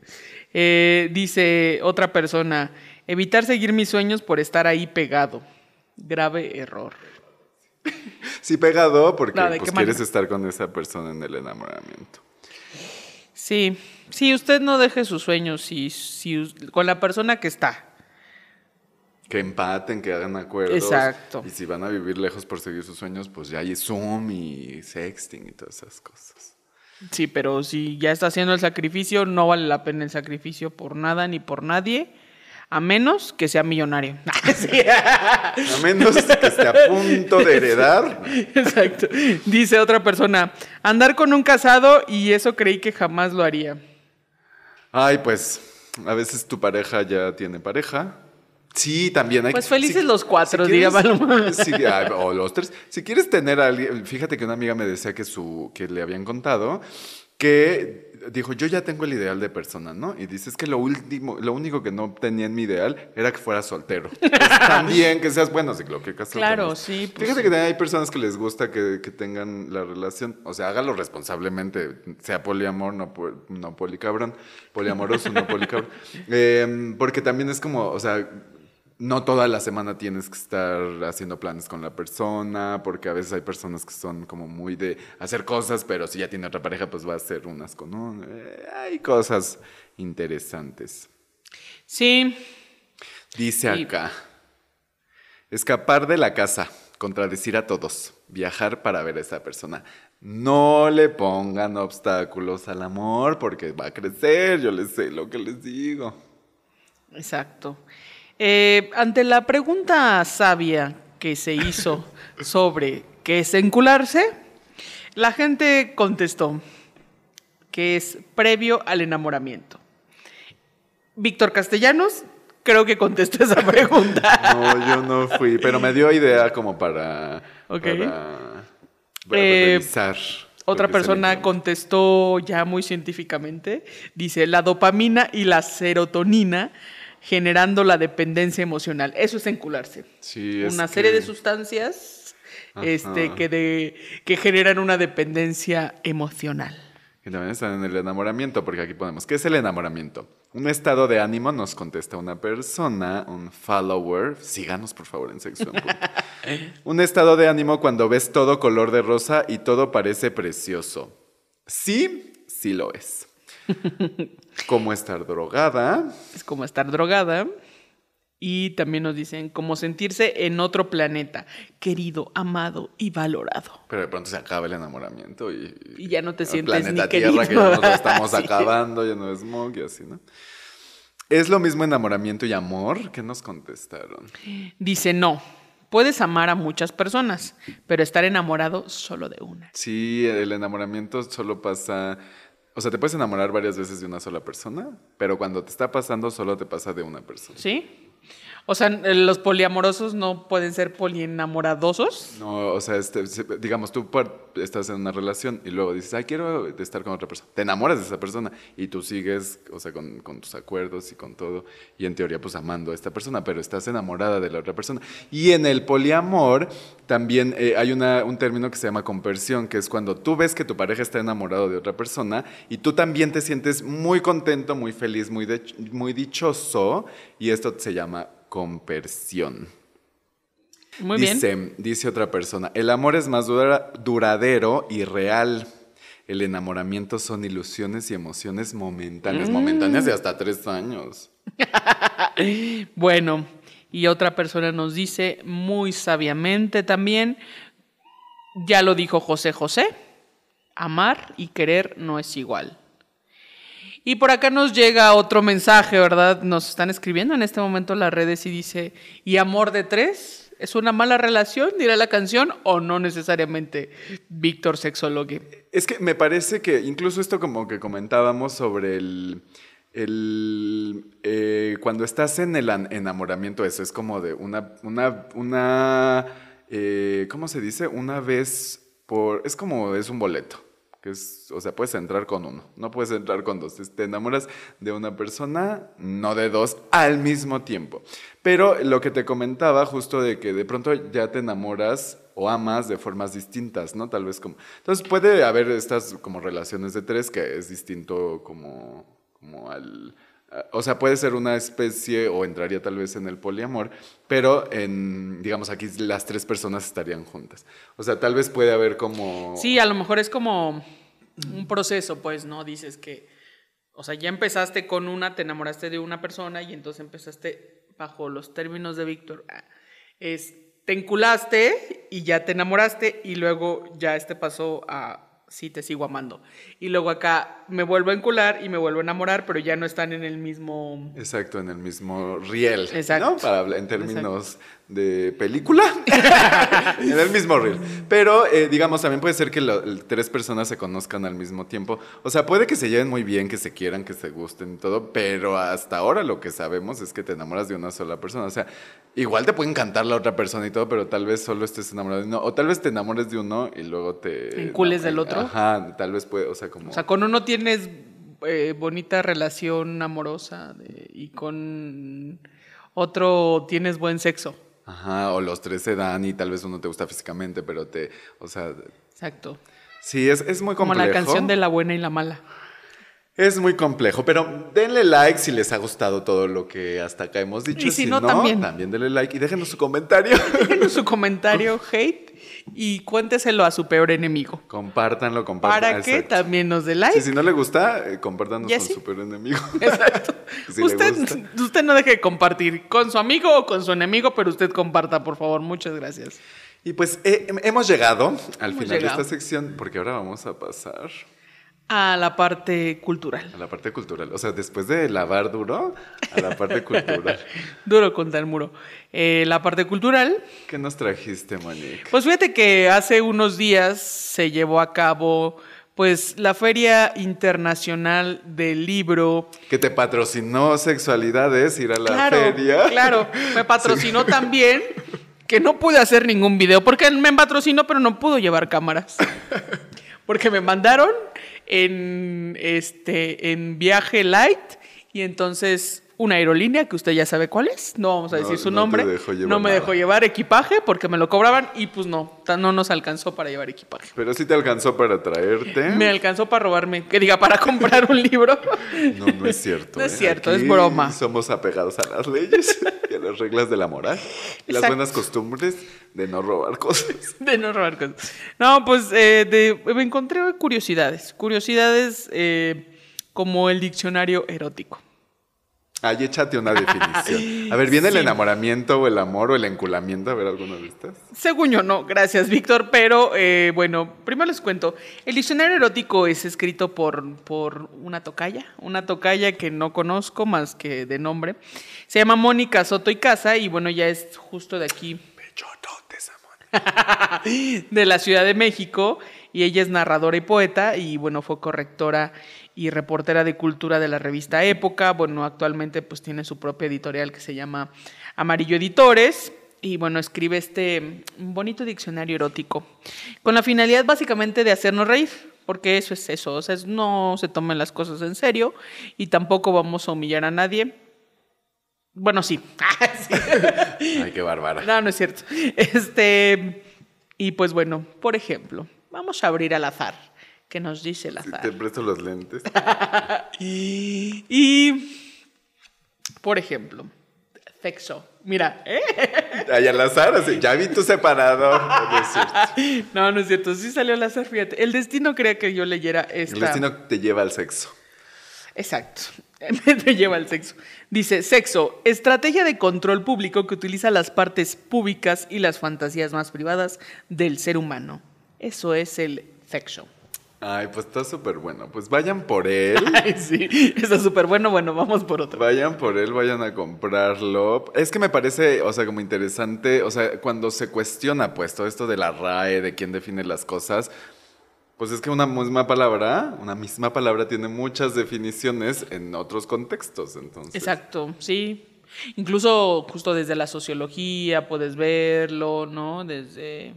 [SPEAKER 1] Eh, dice otra persona, evitar seguir mis sueños por estar ahí pegado. Grave error.
[SPEAKER 2] Sí, pegado porque pues, quieres estar con esa persona en el enamoramiento.
[SPEAKER 1] Sí, sí, usted no deje sus sueños si, si, con la persona que está.
[SPEAKER 2] Que empaten, que hagan acuerdos.
[SPEAKER 1] Exacto.
[SPEAKER 2] Y si van a vivir lejos por seguir sus sueños, pues ya hay Zoom y sexting y todas esas cosas.
[SPEAKER 1] Sí, pero si ya está haciendo el sacrificio, no vale la pena el sacrificio por nada ni por nadie a menos que sea millonario.
[SPEAKER 2] A menos que esté a punto de heredar.
[SPEAKER 1] Exacto. Dice otra persona, andar con un casado y eso creí que jamás lo haría.
[SPEAKER 2] Ay, pues a veces tu pareja ya tiene pareja. Sí, también hay
[SPEAKER 1] Pues felices los cuatro, si
[SPEAKER 2] o los tres. Si quieres tener a alguien, fíjate que una amiga me decía que su que le habían contado que dijo, yo ya tengo el ideal de persona, ¿no? Y dices que lo último, lo único que no tenía en mi ideal era que fuera soltero. Pues también que seas bueno, si lo que
[SPEAKER 1] Claro, sí.
[SPEAKER 2] Pues Fíjate que hay personas que les gusta que, tengan la relación, o sea, hágalo responsablemente, sea poliamor, no, no policabrón, poliamoroso, no policabrón. Eh, porque también es como, o sea, no toda la semana tienes que estar haciendo planes con la persona, porque a veces hay personas que son como muy de hacer cosas, pero si ya tiene otra pareja, pues va a hacer unas con uno. Eh, hay cosas interesantes.
[SPEAKER 1] Sí.
[SPEAKER 2] Dice acá, escapar de la casa, contradecir a todos, viajar para ver a esa persona. No le pongan obstáculos al amor porque va a crecer, yo les sé lo que les digo.
[SPEAKER 1] Exacto. Eh, ante la pregunta sabia que se hizo sobre qué es encularse, la gente contestó que es previo al enamoramiento. Víctor Castellanos creo que contestó esa pregunta.
[SPEAKER 2] No, yo no fui, pero me dio idea como para,
[SPEAKER 1] eh, Otra persona contestó ya muy científicamente, dice, la dopamina y la serotonina generando la dependencia emocional. Eso es encularse.
[SPEAKER 2] Sí,
[SPEAKER 1] una serie de sustancias este, que, de, que generan una dependencia emocional.
[SPEAKER 2] Y también están en el enamoramiento, porque aquí ponemos, ¿qué es el enamoramiento? Un estado de ánimo, nos contesta una persona, un follower, síganos por favor en sección. un estado de ánimo cuando ves todo color de rosa y todo parece precioso. Sí, sí lo es. Como estar drogada.
[SPEAKER 1] Es como estar drogada. Y también nos dicen cómo sentirse en otro planeta, querido, amado y valorado.
[SPEAKER 2] Pero de pronto se acaba el enamoramiento y,
[SPEAKER 1] y ya no te sientes planeta
[SPEAKER 2] Tierra que ya nos estamos acabando, ya no es smog y así, ¿no? ¿Es lo mismo enamoramiento y amor? ¿Qué nos contestaron?
[SPEAKER 1] Dice no. Puedes amar a muchas personas, pero estar enamorado solo de una.
[SPEAKER 2] Sí, el enamoramiento solo pasa o sea, te puedes enamorar varias veces de una sola persona, pero cuando te está pasando solo te pasa de una persona.
[SPEAKER 1] Sí. O sea, los poliamorosos no pueden ser polienamoradosos.
[SPEAKER 2] No, o sea, este, digamos, tú estás en una relación y luego dices, ay, quiero estar con otra persona. Te enamoras de esa persona y tú sigues, o sea, con, tus acuerdos y con todo. Y en teoría, pues amando a esta persona, pero estás enamorada de la otra persona. Y en el poliamor también eh, hay una, un término que se llama conversión, que es cuando tú ves que tu pareja está enamorado de otra persona y tú también te sientes muy contento, muy feliz, muy, muy dichoso. Y esto se llama compersión.
[SPEAKER 1] Muy
[SPEAKER 2] dice,
[SPEAKER 1] bien.
[SPEAKER 2] Dice otra persona, el amor es más duradero y real. El enamoramiento son ilusiones y emociones momentáneas, momentáneas de hasta tres años.
[SPEAKER 1] bueno, y otra persona nos dice muy sabiamente también, ya lo dijo José José, amar y querer no es igual. Y por acá nos llega otro mensaje, ¿verdad? Nos están escribiendo en este momento las redes y dice, ¿y amor de tres? ¿Es una mala relación, dirá la canción, o no necesariamente Víctor Sexólogo?
[SPEAKER 2] Es que me parece que incluso esto como que comentábamos sobre el... Eh, cuando estás en el enamoramiento, eso es como de una, una, una eh, ¿cómo se dice? Una vez por, es como, es un boleto o sea, puedes entrar con uno, no puedes entrar con dos. Te enamoras de una persona, no de dos, al mismo tiempo. Pero lo que te comentaba justo de que de pronto ya te enamoras o amas de formas distintas, ¿no? Tal vez como... Entonces puede haber estas como relaciones de tres que es distinto como, como al o sea, puede ser una especie o entraría tal vez en el poliamor, pero en, digamos, aquí las tres personas estarían juntas. O sea, tal vez puede haber como...
[SPEAKER 1] Sí, a lo mejor es como un proceso, pues, ¿no? Dices que, o sea, ya empezaste con una, te enamoraste de una persona y entonces empezaste bajo los términos de Víctor. Es, te enculaste y ya te enamoraste y luego ya este pasó a sí te sigo amando. Y luego acá me vuelvo a encular y me vuelvo a enamorar, pero ya no están en el mismo...
[SPEAKER 2] Exacto, en el mismo riel.
[SPEAKER 1] Exacto.
[SPEAKER 2] ¿no? Para, en términos de película, en el mismo reel. Pero, eh, digamos, también puede ser que tres personas se conozcan al mismo tiempo. O sea, puede que se lleven muy bien, que se quieran, que se gusten y todo, pero hasta ahora lo que sabemos es que te enamoras de una sola persona. O sea, igual te puede encantar la otra persona y todo, pero tal vez solo estés enamorado de uno. O tal vez te enamores de uno y luego te...
[SPEAKER 1] Encules del otro. otro.
[SPEAKER 2] Ajá, tal vez puede, o sea, como...
[SPEAKER 1] O sea, con uno tienes eh, bonita relación amorosa y con otro tienes buen sexo.
[SPEAKER 2] Ajá, o los tres se dan y tal vez uno te gusta físicamente, pero te, o sea...
[SPEAKER 1] Exacto.
[SPEAKER 2] Sí, es, es muy complejo. Como
[SPEAKER 1] la canción de la buena y la mala.
[SPEAKER 2] Es muy complejo, pero denle like si les ha gustado todo lo que hasta acá hemos dicho.
[SPEAKER 1] Y si, no, también.
[SPEAKER 2] También denle like y déjenos su comentario.
[SPEAKER 1] Déjenos su comentario, hate, y cuénteselo a su peor enemigo.
[SPEAKER 2] Compártanlo, compártanlo.
[SPEAKER 1] Para que también nos dé like.
[SPEAKER 2] si no le gusta, eh, compártanos con su peor enemigo.
[SPEAKER 1] Exacto. usted, usted no deje de compartir con su amigo o con su enemigo, pero usted comparta, por favor. Muchas gracias.
[SPEAKER 2] Y pues eh, hemos llegado al final de esta sección, porque ahora vamos a pasar
[SPEAKER 1] a la parte cultural.
[SPEAKER 2] A la parte cultural. O sea, después de lavar duro, a la parte cultural.
[SPEAKER 1] duro contra el muro. Eh, la parte cultural.
[SPEAKER 2] ¿Qué nos trajiste, Monique?
[SPEAKER 1] Pues fíjate que hace unos días se llevó a cabo pues la Feria Internacional del Libro.
[SPEAKER 2] Que te patrocinó Sexualidades, ir a la feria.
[SPEAKER 1] Claro, me patrocinó también, que no pude hacer ningún video, porque me patrocinó, pero no pudo llevar cámaras. Porque me mandaron en, este, en viaje light y entonces una aerolínea que usted ya sabe cuál es, no vamos a decir su nombre, no me dejó llevar equipaje porque me lo cobraban y pues no, no nos alcanzó para llevar equipaje.
[SPEAKER 2] Pero sí te alcanzó para traerte.
[SPEAKER 1] Me alcanzó para robarme, que diga, para comprar un libro.
[SPEAKER 2] No, no es cierto.
[SPEAKER 1] No es ¿eh? cierto, es broma.
[SPEAKER 2] Somos apegados a las leyes y a las reglas de la moral y las buenas costumbres de no robar cosas.
[SPEAKER 1] De no robar cosas. No, pues eh, me encontré curiosidades, curiosidades eh, como el diccionario erótico.
[SPEAKER 2] Ahí échate una definición. A ver, ¿viene el enamoramiento o el amor o el enculamiento? A ver, ¿alguna de estas?
[SPEAKER 1] Según yo, no. Gracias, Víctor. Pero, eh, bueno, primero les cuento. El diccionario erótico es escrito por, por una tocaya. Una tocaya que no conozco más que de nombre. Se llama Mónica Soto y Casa y, bueno, ya es justo de aquí. de la Ciudad de México. Y ella es narradora y poeta y, bueno, fue correctora y reportera de cultura de la revista Época. Bueno, actualmente pues tiene su propia editorial que se llama Amarillo Editores. Y bueno, escribe este bonito diccionario erótico con la finalidad básicamente de hacernos reír, porque eso es eso, o sea, no se tomen las cosas en serio y tampoco vamos a humillar a nadie. Bueno, sí.
[SPEAKER 2] Ay, qué bárbara.
[SPEAKER 1] No, no es cierto. Este, y pues bueno, por ejemplo, vamos a abrir al azar que nos dice el azar.
[SPEAKER 2] te presto los lentes.
[SPEAKER 1] y, por ejemplo, sexo. Mira, ¿eh?
[SPEAKER 2] Ay, al azar, ya vi tu separador.
[SPEAKER 1] No, no es cierto. Sí salió al azar, fíjate. El destino quería que yo leyera esta.
[SPEAKER 2] El destino te lleva al sexo.
[SPEAKER 1] Exacto. te lleva al sexo. Dice, sexo, estrategia de control público que utiliza las partes públicas y las fantasías más privadas del ser humano. Eso es el sexo.
[SPEAKER 2] Ay, pues está súper bueno. Pues vayan por él.
[SPEAKER 1] Ay, sí, está súper bueno. Bueno, vamos por otro.
[SPEAKER 2] Vayan por él, vayan a comprarlo. Es que me parece, o sea, como interesante, o sea, cuando se cuestiona, pues, todo esto de la RAE, de quién define las cosas, pues es que una misma palabra, una misma palabra tiene muchas definiciones en otros contextos, entonces.
[SPEAKER 1] Exacto, sí. Incluso justo desde la sociología puedes verlo, ¿no? Desde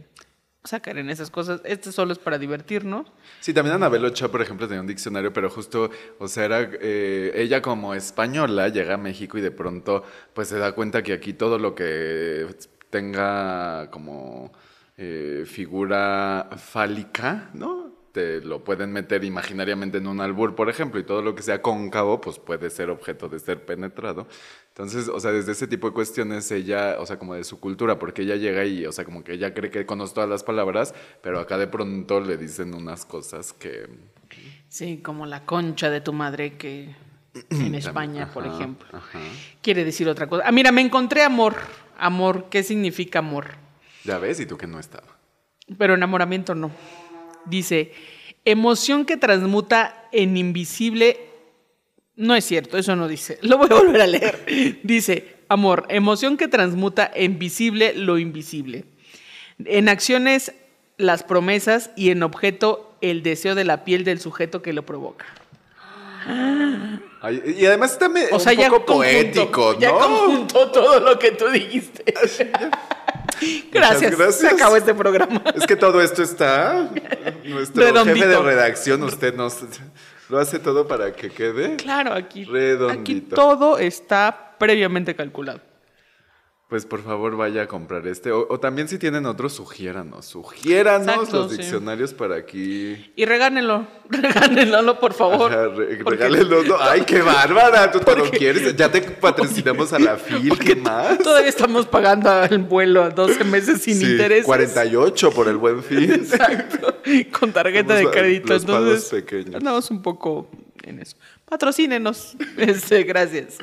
[SPEAKER 1] sacar en esas cosas. Este solo es para divertirnos.
[SPEAKER 2] Sí, también Anabel Ochoa, por ejemplo, tenía un diccionario, pero justo, o sea, era eh, ella como española llega a México y de pronto pues se da cuenta que aquí todo lo que tenga como eh, figura fálica, ¿no? Te lo pueden meter imaginariamente en un albur, por ejemplo, y todo lo que sea cóncavo, pues puede ser objeto de ser penetrado. Entonces, o sea, desde ese tipo de cuestiones, ella, o sea, como de su cultura, porque ella llega y, o sea, como que ella cree que conoce todas las palabras, pero acá de pronto le dicen unas cosas que...
[SPEAKER 1] Sí, como la concha de tu madre que en España, por ejemplo, quiere decir otra cosa. Ah, mira, me encontré amor. Amor, ¿qué significa amor?
[SPEAKER 2] Ya ves, y tú que no estaba.
[SPEAKER 1] Pero enamoramiento no. Dice, emoción que transmuta en invisible. No es cierto, eso no dice. Lo voy a volver a leer. Dice, amor, emoción que transmuta en visible lo invisible. En acciones las promesas y en objeto el deseo de la piel del sujeto que lo provoca.
[SPEAKER 2] y además está un poco poético, ¿no?
[SPEAKER 1] Ya conjuntó todo lo que tú dijiste. gracias. gracias. Se acabó este programa.
[SPEAKER 2] Es que todo esto está. Nuestro jefe de redacción, usted nos lo hace todo para que quede.
[SPEAKER 1] Claro, aquí. Redondito. Aquí todo está previamente calculado
[SPEAKER 2] pues por favor vaya a comprar este. O, también si tienen otros, sugiéranos. Sugiéranos los diccionarios para aquí.
[SPEAKER 1] Y regánenlo, regánenlo, por favor.
[SPEAKER 2] regálenlo. Ay, qué bárbara, tú te lo quieres. Ya te patrocinamos a la FIL, ¿qué más?
[SPEAKER 1] Todavía estamos pagando el vuelo a 12 meses sin sí, intereses.
[SPEAKER 2] 48 por el buen fin.
[SPEAKER 1] Exacto. Con tarjeta de crédito. Los Entonces, pequeños. andamos un poco en eso. Patrocínenos. Este, gracias.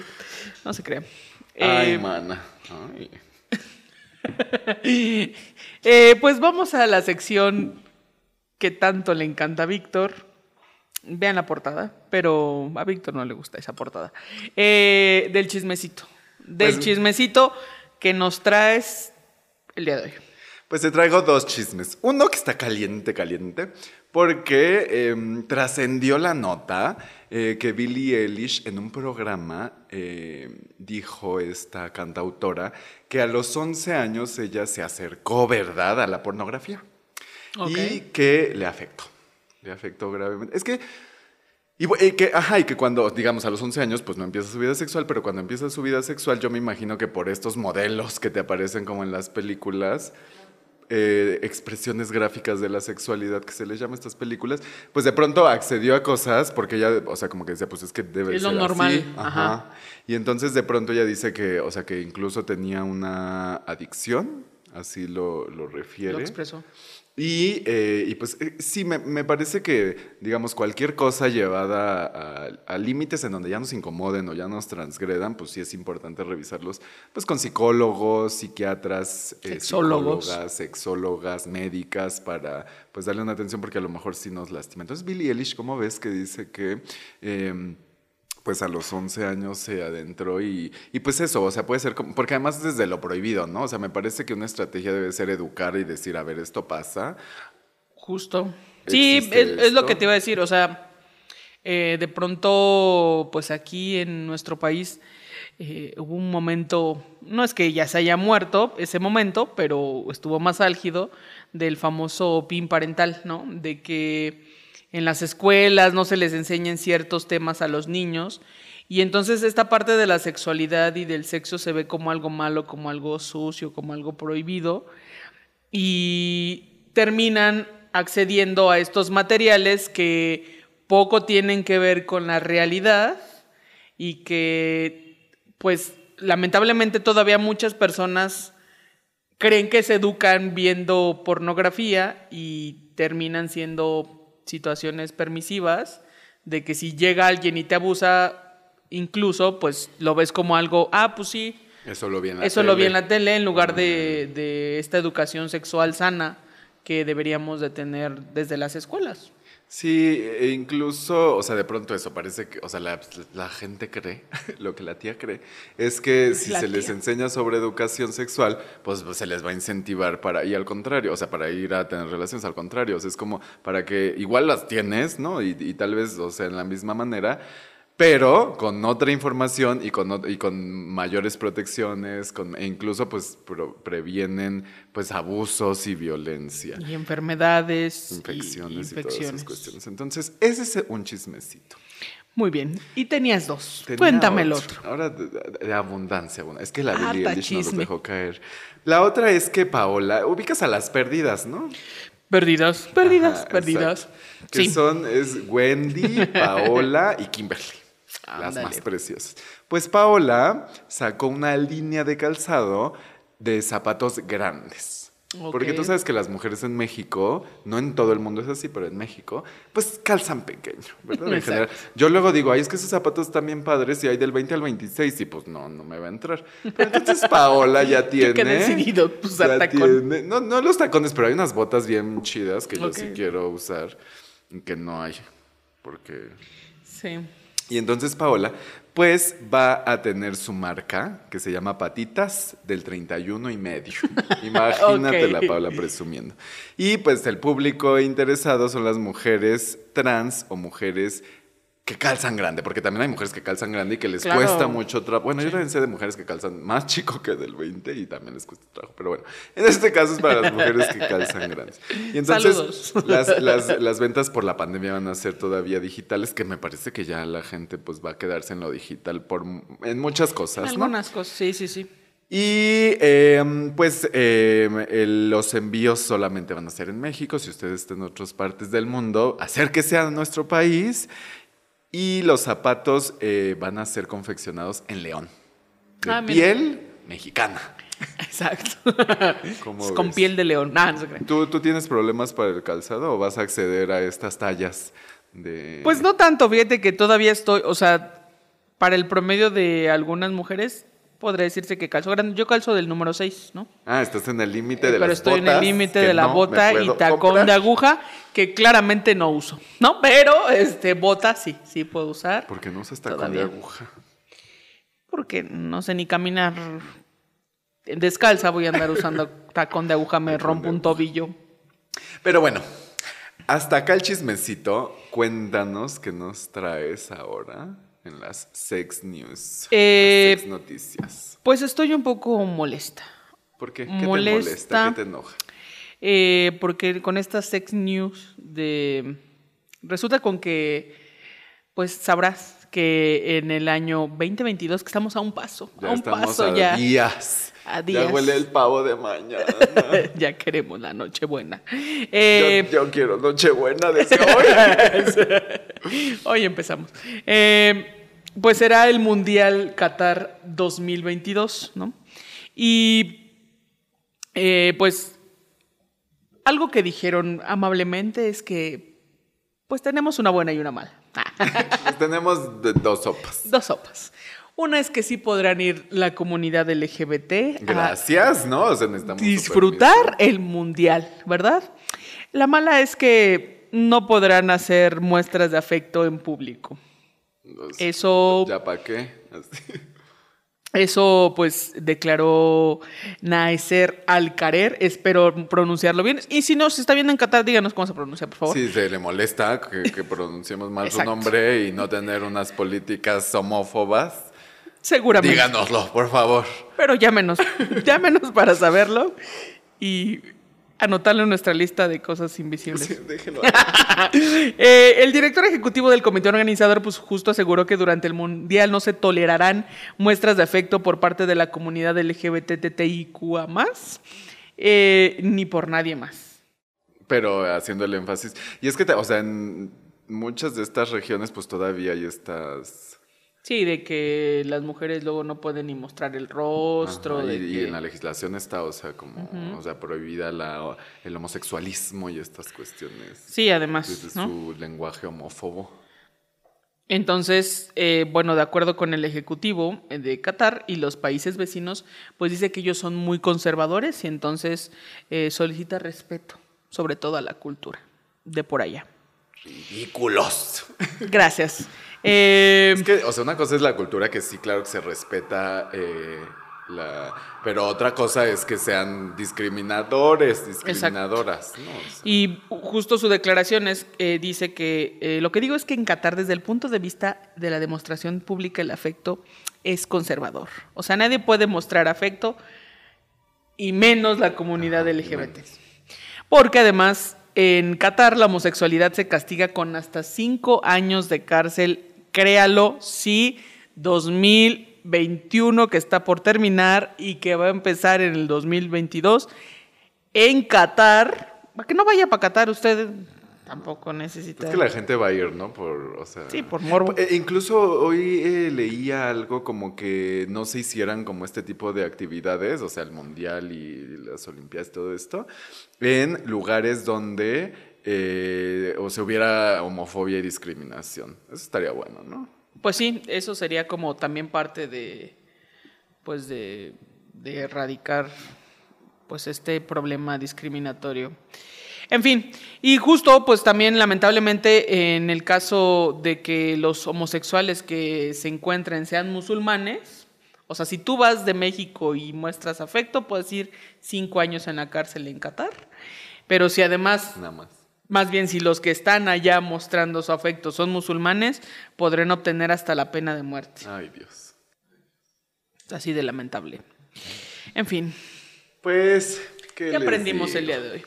[SPEAKER 1] No se crean.
[SPEAKER 2] Ay, eh, mana.
[SPEAKER 1] Eh, pues vamos a la sección que tanto le encanta a Víctor. Vean la portada, pero a Víctor no le gusta esa portada. Eh, del chismecito. Del pues, chismecito que nos traes el día de hoy.
[SPEAKER 2] Pues te traigo dos chismes. Uno que está caliente, caliente, porque em, trascendió la nota eh, que Billie Eilish en un programa eh, dijo esta cantautora que a los 11 años ella se acercó, ¿verdad?, a la pornografía. Y que le afectó, le afectó gravemente. Es que y, que, ajá, y que cuando, digamos, a los 11 años, pues no empieza su vida sexual, pero cuando empieza su vida sexual, yo me imagino que por estos modelos que te aparecen como en las películas, eh, expresiones gráficas de la sexualidad que se les llama a estas películas, pues de pronto accedió a cosas porque ella, o sea, como que decía, pues es que debe
[SPEAKER 1] es
[SPEAKER 2] ser
[SPEAKER 1] lo normal. Ajá.
[SPEAKER 2] Y entonces de pronto ella dice que, o sea, que incluso tenía una adicción, así lo, lo refiere. Lo
[SPEAKER 1] expresó.
[SPEAKER 2] Y, eh, y, pues eh, sí, me, me, parece que, digamos, cualquier cosa llevada a, límites en donde ya nos incomoden o ya nos transgredan, pues sí es importante revisarlos pues con psicólogos, psiquiatras,
[SPEAKER 1] eh, sexólogos.
[SPEAKER 2] sexólogas, médicas, para pues darle una atención porque a lo mejor sí nos lastima. Entonces, Billie Eilish, ¿cómo ves que dice que... Pues a los 11 años se adentró y, y, pues eso, o sea, puede ser como, porque además desde lo prohibido, ¿no? O sea, me parece que una estrategia debe ser educar y decir, a ver, esto pasa.
[SPEAKER 1] Justo. Sí, es, lo que te iba a decir, o sea, eh, de pronto, pues aquí en nuestro país eh, hubo un momento, no es que ya se haya muerto ese momento, pero estuvo más álgido del famoso PIN parental, ¿no? De que en las escuelas no se les enseñan ciertos temas a los niños. Y entonces esta parte de la sexualidad y del sexo se ve como algo malo, como algo sucio, como algo prohibido. Y terminan accediendo a estos materiales que poco tienen que ver con la realidad y que pues lamentablemente todavía muchas personas creen que se educan viendo pornografía y terminan siendo situaciones permisivas, de que si llega alguien y te abusa, incluso, pues lo ves como algo, ah, pues sí.
[SPEAKER 2] Eso lo vi en la
[SPEAKER 1] eso lo vi en la tele en lugar de, de esta educación sexual sana que deberíamos de tener desde las escuelas.
[SPEAKER 2] Sí, e incluso, o sea, de pronto eso parece que, o sea, la, gente cree, lo que la tía cree, es que si se les enseña sobre educación sexual, pues, pues, se les va a incentivar para, y al contrario, o sea, para ir a tener relaciones, al contrario, o sea, es como para que igual las tienes, ¿no? Y, y tal vez, o sea, en la misma manera, pero con otra información y con, y con mayores protecciones, con, e incluso pues previenen pues abusos y violencia.
[SPEAKER 1] Y enfermedades.
[SPEAKER 2] Infecciones y, todas esas cuestiones. Entonces, ese es un chismecito.
[SPEAKER 1] Muy bien. Y tenías dos. Cuéntame el otro.
[SPEAKER 2] Ahora de, abundancia. Es que la Billie Eilish nos dejó caer. La otra es que Paola, ubicas a las pérdidas, ¿no?
[SPEAKER 1] Perdidas, perdidas, perdidas.
[SPEAKER 2] Que son, es Wendy, Paola y Kimberly las más preciosas. Pues Paola sacó una línea de calzado de zapatos grandes. Porque tú sabes que las mujeres en México, no en todo el mundo es así, pero en México, pues calzan pequeño, ¿verdad? En general. Yo luego digo, ay, es que esos zapatos están bien padres y hay del 20 al 26 y pues no, no me va a entrar. Pero entonces Paola ya tiene...
[SPEAKER 1] ¿Qué decidido usar tacón?
[SPEAKER 2] no, no los tacones, pero hay unas botas bien chidas que yo sí quiero usar, que no hay, porque...
[SPEAKER 1] Sí.
[SPEAKER 2] Y entonces Paola, pues va a tener su marca que se llama Patitas del 31 y medio. Imagínate la Paola presumiendo. Y pues el público interesado son las mujeres trans o mujeres que calzan grande, porque también hay mujeres que calzan grande y que les cuesta mucho trabajo. Bueno, yo también sé de mujeres que calzan más chico que del 20 y también les cuesta trabajo, pero bueno, en este caso es para las mujeres que calzan grandes. Y entonces las, las, las, ventas por la pandemia van a ser todavía digitales, que me parece que ya la gente pues va a quedarse en lo digital por, en muchas cosas.
[SPEAKER 1] Algunas cosas, sí, sí, sí.
[SPEAKER 2] Y em, pues em, los envíos solamente van a ser en México. Si ustedes están en otras partes del mundo, acérquese a nuestro país y los zapatos eh, van a ser confeccionados en León. De ah, piel mexicana.
[SPEAKER 1] Exacto. con piel de león. Ah,
[SPEAKER 2] ¿Tú, ¿Tú tienes problemas para el calzado o vas a acceder a estas tallas de...?
[SPEAKER 1] Pues no tanto, fíjate que todavía estoy, o sea, para el promedio de algunas mujeres podría decirse que calzo grande. Yo calzo del número 6, ¿no?
[SPEAKER 2] Ah, estás en el límite de
[SPEAKER 1] Pero estoy en el límite de la bota y tacón de aguja que claramente no uso, ¿no? Pero este bota sí, sí puedo usar.
[SPEAKER 2] ¿Por qué no usas tacón de aguja?
[SPEAKER 1] Porque no sé ni caminar descalza, voy a andar usando tacón de aguja, me rompo un tobillo.
[SPEAKER 2] Pero bueno, hasta acá el chismecito. Cuéntanos qué nos traes ahora en las sex news,
[SPEAKER 1] eh,
[SPEAKER 2] sex noticias?
[SPEAKER 1] Pues estoy un poco molesta.
[SPEAKER 2] ¿Por qué? ¿Qué te molesta? ¿Qué te enoja?
[SPEAKER 1] Eh, porque con estas sex news de... Resulta con que, pues sabrás que en el año 2022, que estamos a un paso,
[SPEAKER 2] ya
[SPEAKER 1] a un
[SPEAKER 2] estamos paso a ya. Días.
[SPEAKER 1] A días.
[SPEAKER 2] Ya huele el pavo de mañana.
[SPEAKER 1] ya queremos la Nochebuena.
[SPEAKER 2] Eh, yo, quiero Nochebuena desde hoy.
[SPEAKER 1] hoy empezamos. Eh, pues será el Mundial Qatar 2022, ¿no? Y eh, pues algo que dijeron amablemente es que pues tenemos una buena y una mala.
[SPEAKER 2] Pues tenemos dos sopas.
[SPEAKER 1] Dos sopas. Una es que sí podrán ir la comunidad LGBT.
[SPEAKER 2] Gracias, ¿no? O sea,
[SPEAKER 1] disfrutar el mundial, ¿verdad? La mala es que no podrán hacer muestras de afecto en público eso.
[SPEAKER 2] ¿Ya para qué?
[SPEAKER 1] Eso, pues, declaró Naeser Alcarer. Espero pronunciarlo bien. Y si no se está viendo en Qatar, díganos cómo se pronuncia, por favor.
[SPEAKER 2] Sí, se le molesta que, pronunciemos mal su nombre y no tener unas políticas homófobas.
[SPEAKER 1] Seguramente.
[SPEAKER 2] Díganoslo, por favor.
[SPEAKER 1] Pero llámenos, llámenos para saberlo. Y anotarlo en nuestra lista de cosas invisibles. Sí, déjenlo. Eh, el director ejecutivo del comité organizador, pues justo aseguró que durante el mundial no se tolerarán muestras de afecto por parte de la comunidad LGBTTIQA más, eh, ni por nadie más.
[SPEAKER 2] Pero haciendo el énfasis. Y es que, o sea, en muchas de estas regiones, pues todavía hay estas
[SPEAKER 1] Sí, de que las mujeres luego no pueden ni mostrar el rostro.
[SPEAKER 2] y, en la legislación está, o sea, como, o sea, prohibida la, el homosexualismo y estas cuestiones.
[SPEAKER 1] Sí, además.
[SPEAKER 2] Desde su lenguaje homófobo.
[SPEAKER 1] Entonces, eh, bueno, de acuerdo con el Ejecutivo de Qatar y los países vecinos, pues dice que ellos son muy conservadores y entonces eh, solicita respeto, sobre todo a la cultura de por allá.
[SPEAKER 2] Ridículos.
[SPEAKER 1] Gracias.
[SPEAKER 2] Eh, es que, o sea, una cosa es la cultura que sí, claro que se respeta, eh, la, pero otra cosa es que sean discriminadores, discriminadoras.
[SPEAKER 1] Y justo su declaración es, eh, dice que lo que digo es que en Qatar, desde el punto de vista de la demostración pública, el afecto es conservador. O sea, nadie puede mostrar afecto y menos la comunidad LGBT. Porque además en Qatar la homosexualidad se castiga con hasta cinco años de cárcel. Créalo, sí, 2021 que está por terminar y que va a empezar en el 2022 en Qatar. Para que no vaya para Qatar usted tampoco necesita.
[SPEAKER 2] Es que la gente va a ir, ¿no? Por, o sea,
[SPEAKER 1] sí, por morbo.
[SPEAKER 2] Eh, incluso hoy eh, leía algo como que no se hicieran como este tipo de actividades, o sea, el mundial y las olimpiadas y todo esto, en lugares donde eh, o se hubiera homofobia y discriminación. Eso estaría bueno, ¿no?
[SPEAKER 1] Pues sí, eso sería como también parte de, pues de, de erradicar, pues este problema discriminatorio. En fin, y justo pues también lamentablemente en el caso de que los homosexuales que se encuentren sean musulmanes, o sea, si tú vas de México y muestras afecto, puedes ir cinco años en la cárcel en Qatar, pero si además...
[SPEAKER 2] Nada más.
[SPEAKER 1] más bien si los que están allá mostrando su afecto son musulmanes, podrán obtener hasta la pena de muerte.
[SPEAKER 2] Ay, Dios.
[SPEAKER 1] Así de lamentable. En fin.
[SPEAKER 2] Pues,
[SPEAKER 1] ¿qué, aprendimos el día de hoy?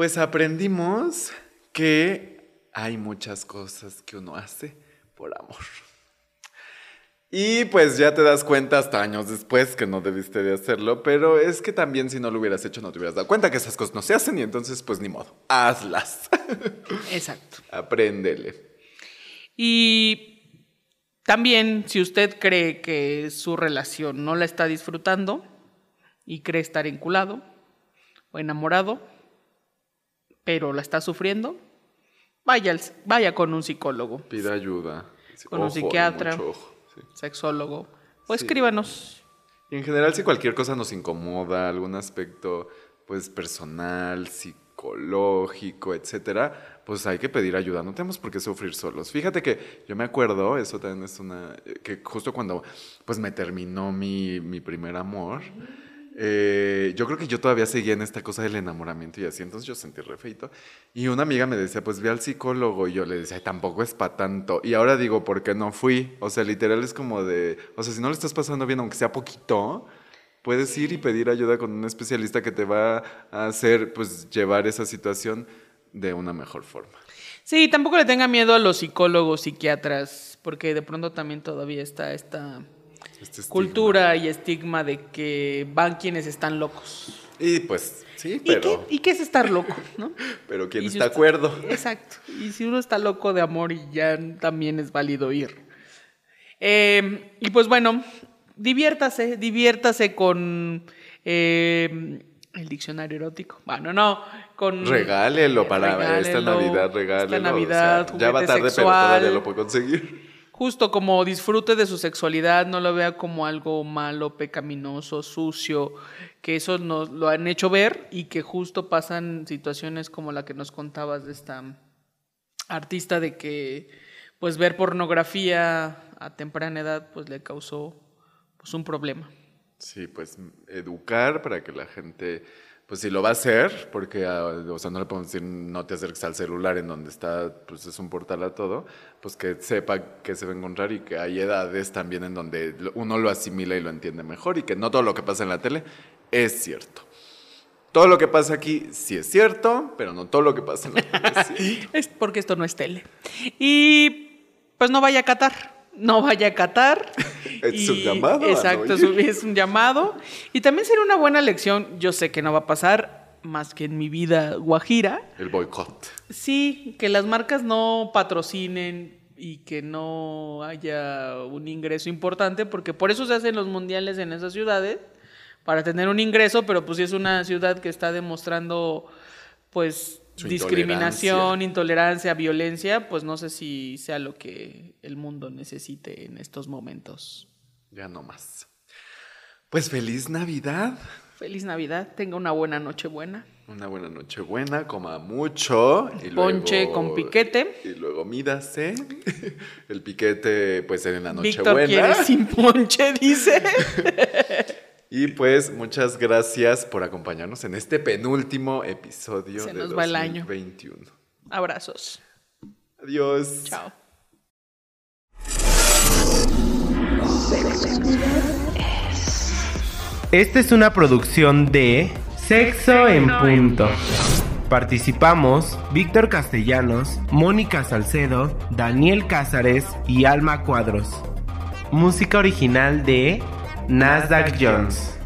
[SPEAKER 2] Pues aprendimos que hay muchas cosas que uno hace por amor. Y pues ya te das cuenta hasta años después que no debiste de hacerlo, pero es que también si no lo hubieras hecho no te hubieras dado cuenta que esas cosas no se hacen y entonces pues ni modo, hazlas.
[SPEAKER 1] Exacto.
[SPEAKER 2] Apréndele.
[SPEAKER 1] Y también si usted cree que su relación no la está disfrutando y cree estar enculado o enamorado, pero la está sufriendo, vaya, vaya con un psicólogo.
[SPEAKER 2] Pida ayuda.
[SPEAKER 1] Con un psiquiatra sexólogo, o escríbanos.
[SPEAKER 2] Y en general, si cualquier cosa nos incomoda, algún aspecto pues personal, psicológico, etcétera, pues hay que pedir ayuda. No tenemos por qué sufrir solos. Fíjate que yo me acuerdo, eso también es una. que justo cuando pues me terminó mi, mi primer amor. Eh, yo creo que yo todavía seguía en esta cosa del enamoramiento y así, entonces yo sentí refeito. Y una amiga me decía, pues ve al psicólogo, y yo le decía, tampoco es para tanto. Y ahora digo, ¿por qué no fui? O sea, literal es como de, o sea, si no le estás pasando bien, aunque sea poquito, puedes ir y pedir ayuda con un especialista que te va a hacer, pues, llevar esa situación de una mejor forma.
[SPEAKER 1] Sí, tampoco le tenga miedo a los psicólogos, psiquiatras, porque de pronto también todavía está esta este cultura y estigma de que van quienes están locos.
[SPEAKER 2] Y pues, sí, pero...
[SPEAKER 1] ¿Y qué, es estar loco, no?
[SPEAKER 2] pero ¿quién está de acuerdo?
[SPEAKER 1] Exacto. Y si uno está loco de amor, y ya también es válido ir. Em, y pues bueno, diviértase, diviértase con em, el diccionario erótico. Bueno, no, con...
[SPEAKER 2] Regálelo para esta Navidad, regálelo. Esta Navidad, Ya va tarde, pero todavía lo puede conseguir
[SPEAKER 1] justo como disfrute de su sexualidad, no lo vea como algo malo, pecaminoso, sucio, que eso nos lo han hecho ver y que justo pasan situaciones como la que nos contabas de esta artista de que pues ver pornografía a temprana edad pues le causó pues un problema.
[SPEAKER 2] Sí, pues educar para que la gente pues si lo va a hacer, porque, ah, o sea, no le podemos decir no te acerques al celular en donde está, pues es un portal a todo, pues que sepa que se va a encontrar y que hay edades también en donde uno lo asimila y lo entiende mejor y que no todo lo que pasa en la tele es cierto. Todo lo que pasa aquí sí es cierto, pero no todo lo que pasa en la tele
[SPEAKER 1] es porque esto no es tele. Y pues no vaya a Qatar no vaya a Qatar.
[SPEAKER 2] Es un llamado.
[SPEAKER 1] Exacto, es un llamado. Y también sería una buena lección, yo sé que no va a pasar más que en mi vida guajira.
[SPEAKER 2] El boicot.
[SPEAKER 1] Sí, que las marcas no patrocinen y que no haya un ingreso importante, porque por eso se hacen los mundiales en esas ciudades, para tener un ingreso, pero pues si es una ciudad que está demostrando pues discriminación, intolerancia. violencia, pues no sé si sea lo que el mundo necesite en estos momentos.
[SPEAKER 2] Ya no más. Pues feliz Navidad.
[SPEAKER 1] Feliz Navidad, tenga una buena noche buena.
[SPEAKER 2] Una buena noche buena, coma mucho.
[SPEAKER 1] Y Ponche con piquete.
[SPEAKER 2] Y luego mídase. El piquete, pues en la noche Víctor
[SPEAKER 1] quiere sin ponche, dice.
[SPEAKER 2] Y pues muchas gracias por acompañarnos en este penúltimo episodio
[SPEAKER 1] Se nos va el año.
[SPEAKER 2] Abrazos. Adiós.
[SPEAKER 1] Chao.
[SPEAKER 3] Esta es una producción de Sexo en Punto. Participamos Víctor Castellanos, Mónica Salcedo, Daniel Cázares y Alma Cuadros. Música original de Nasdaq Jones.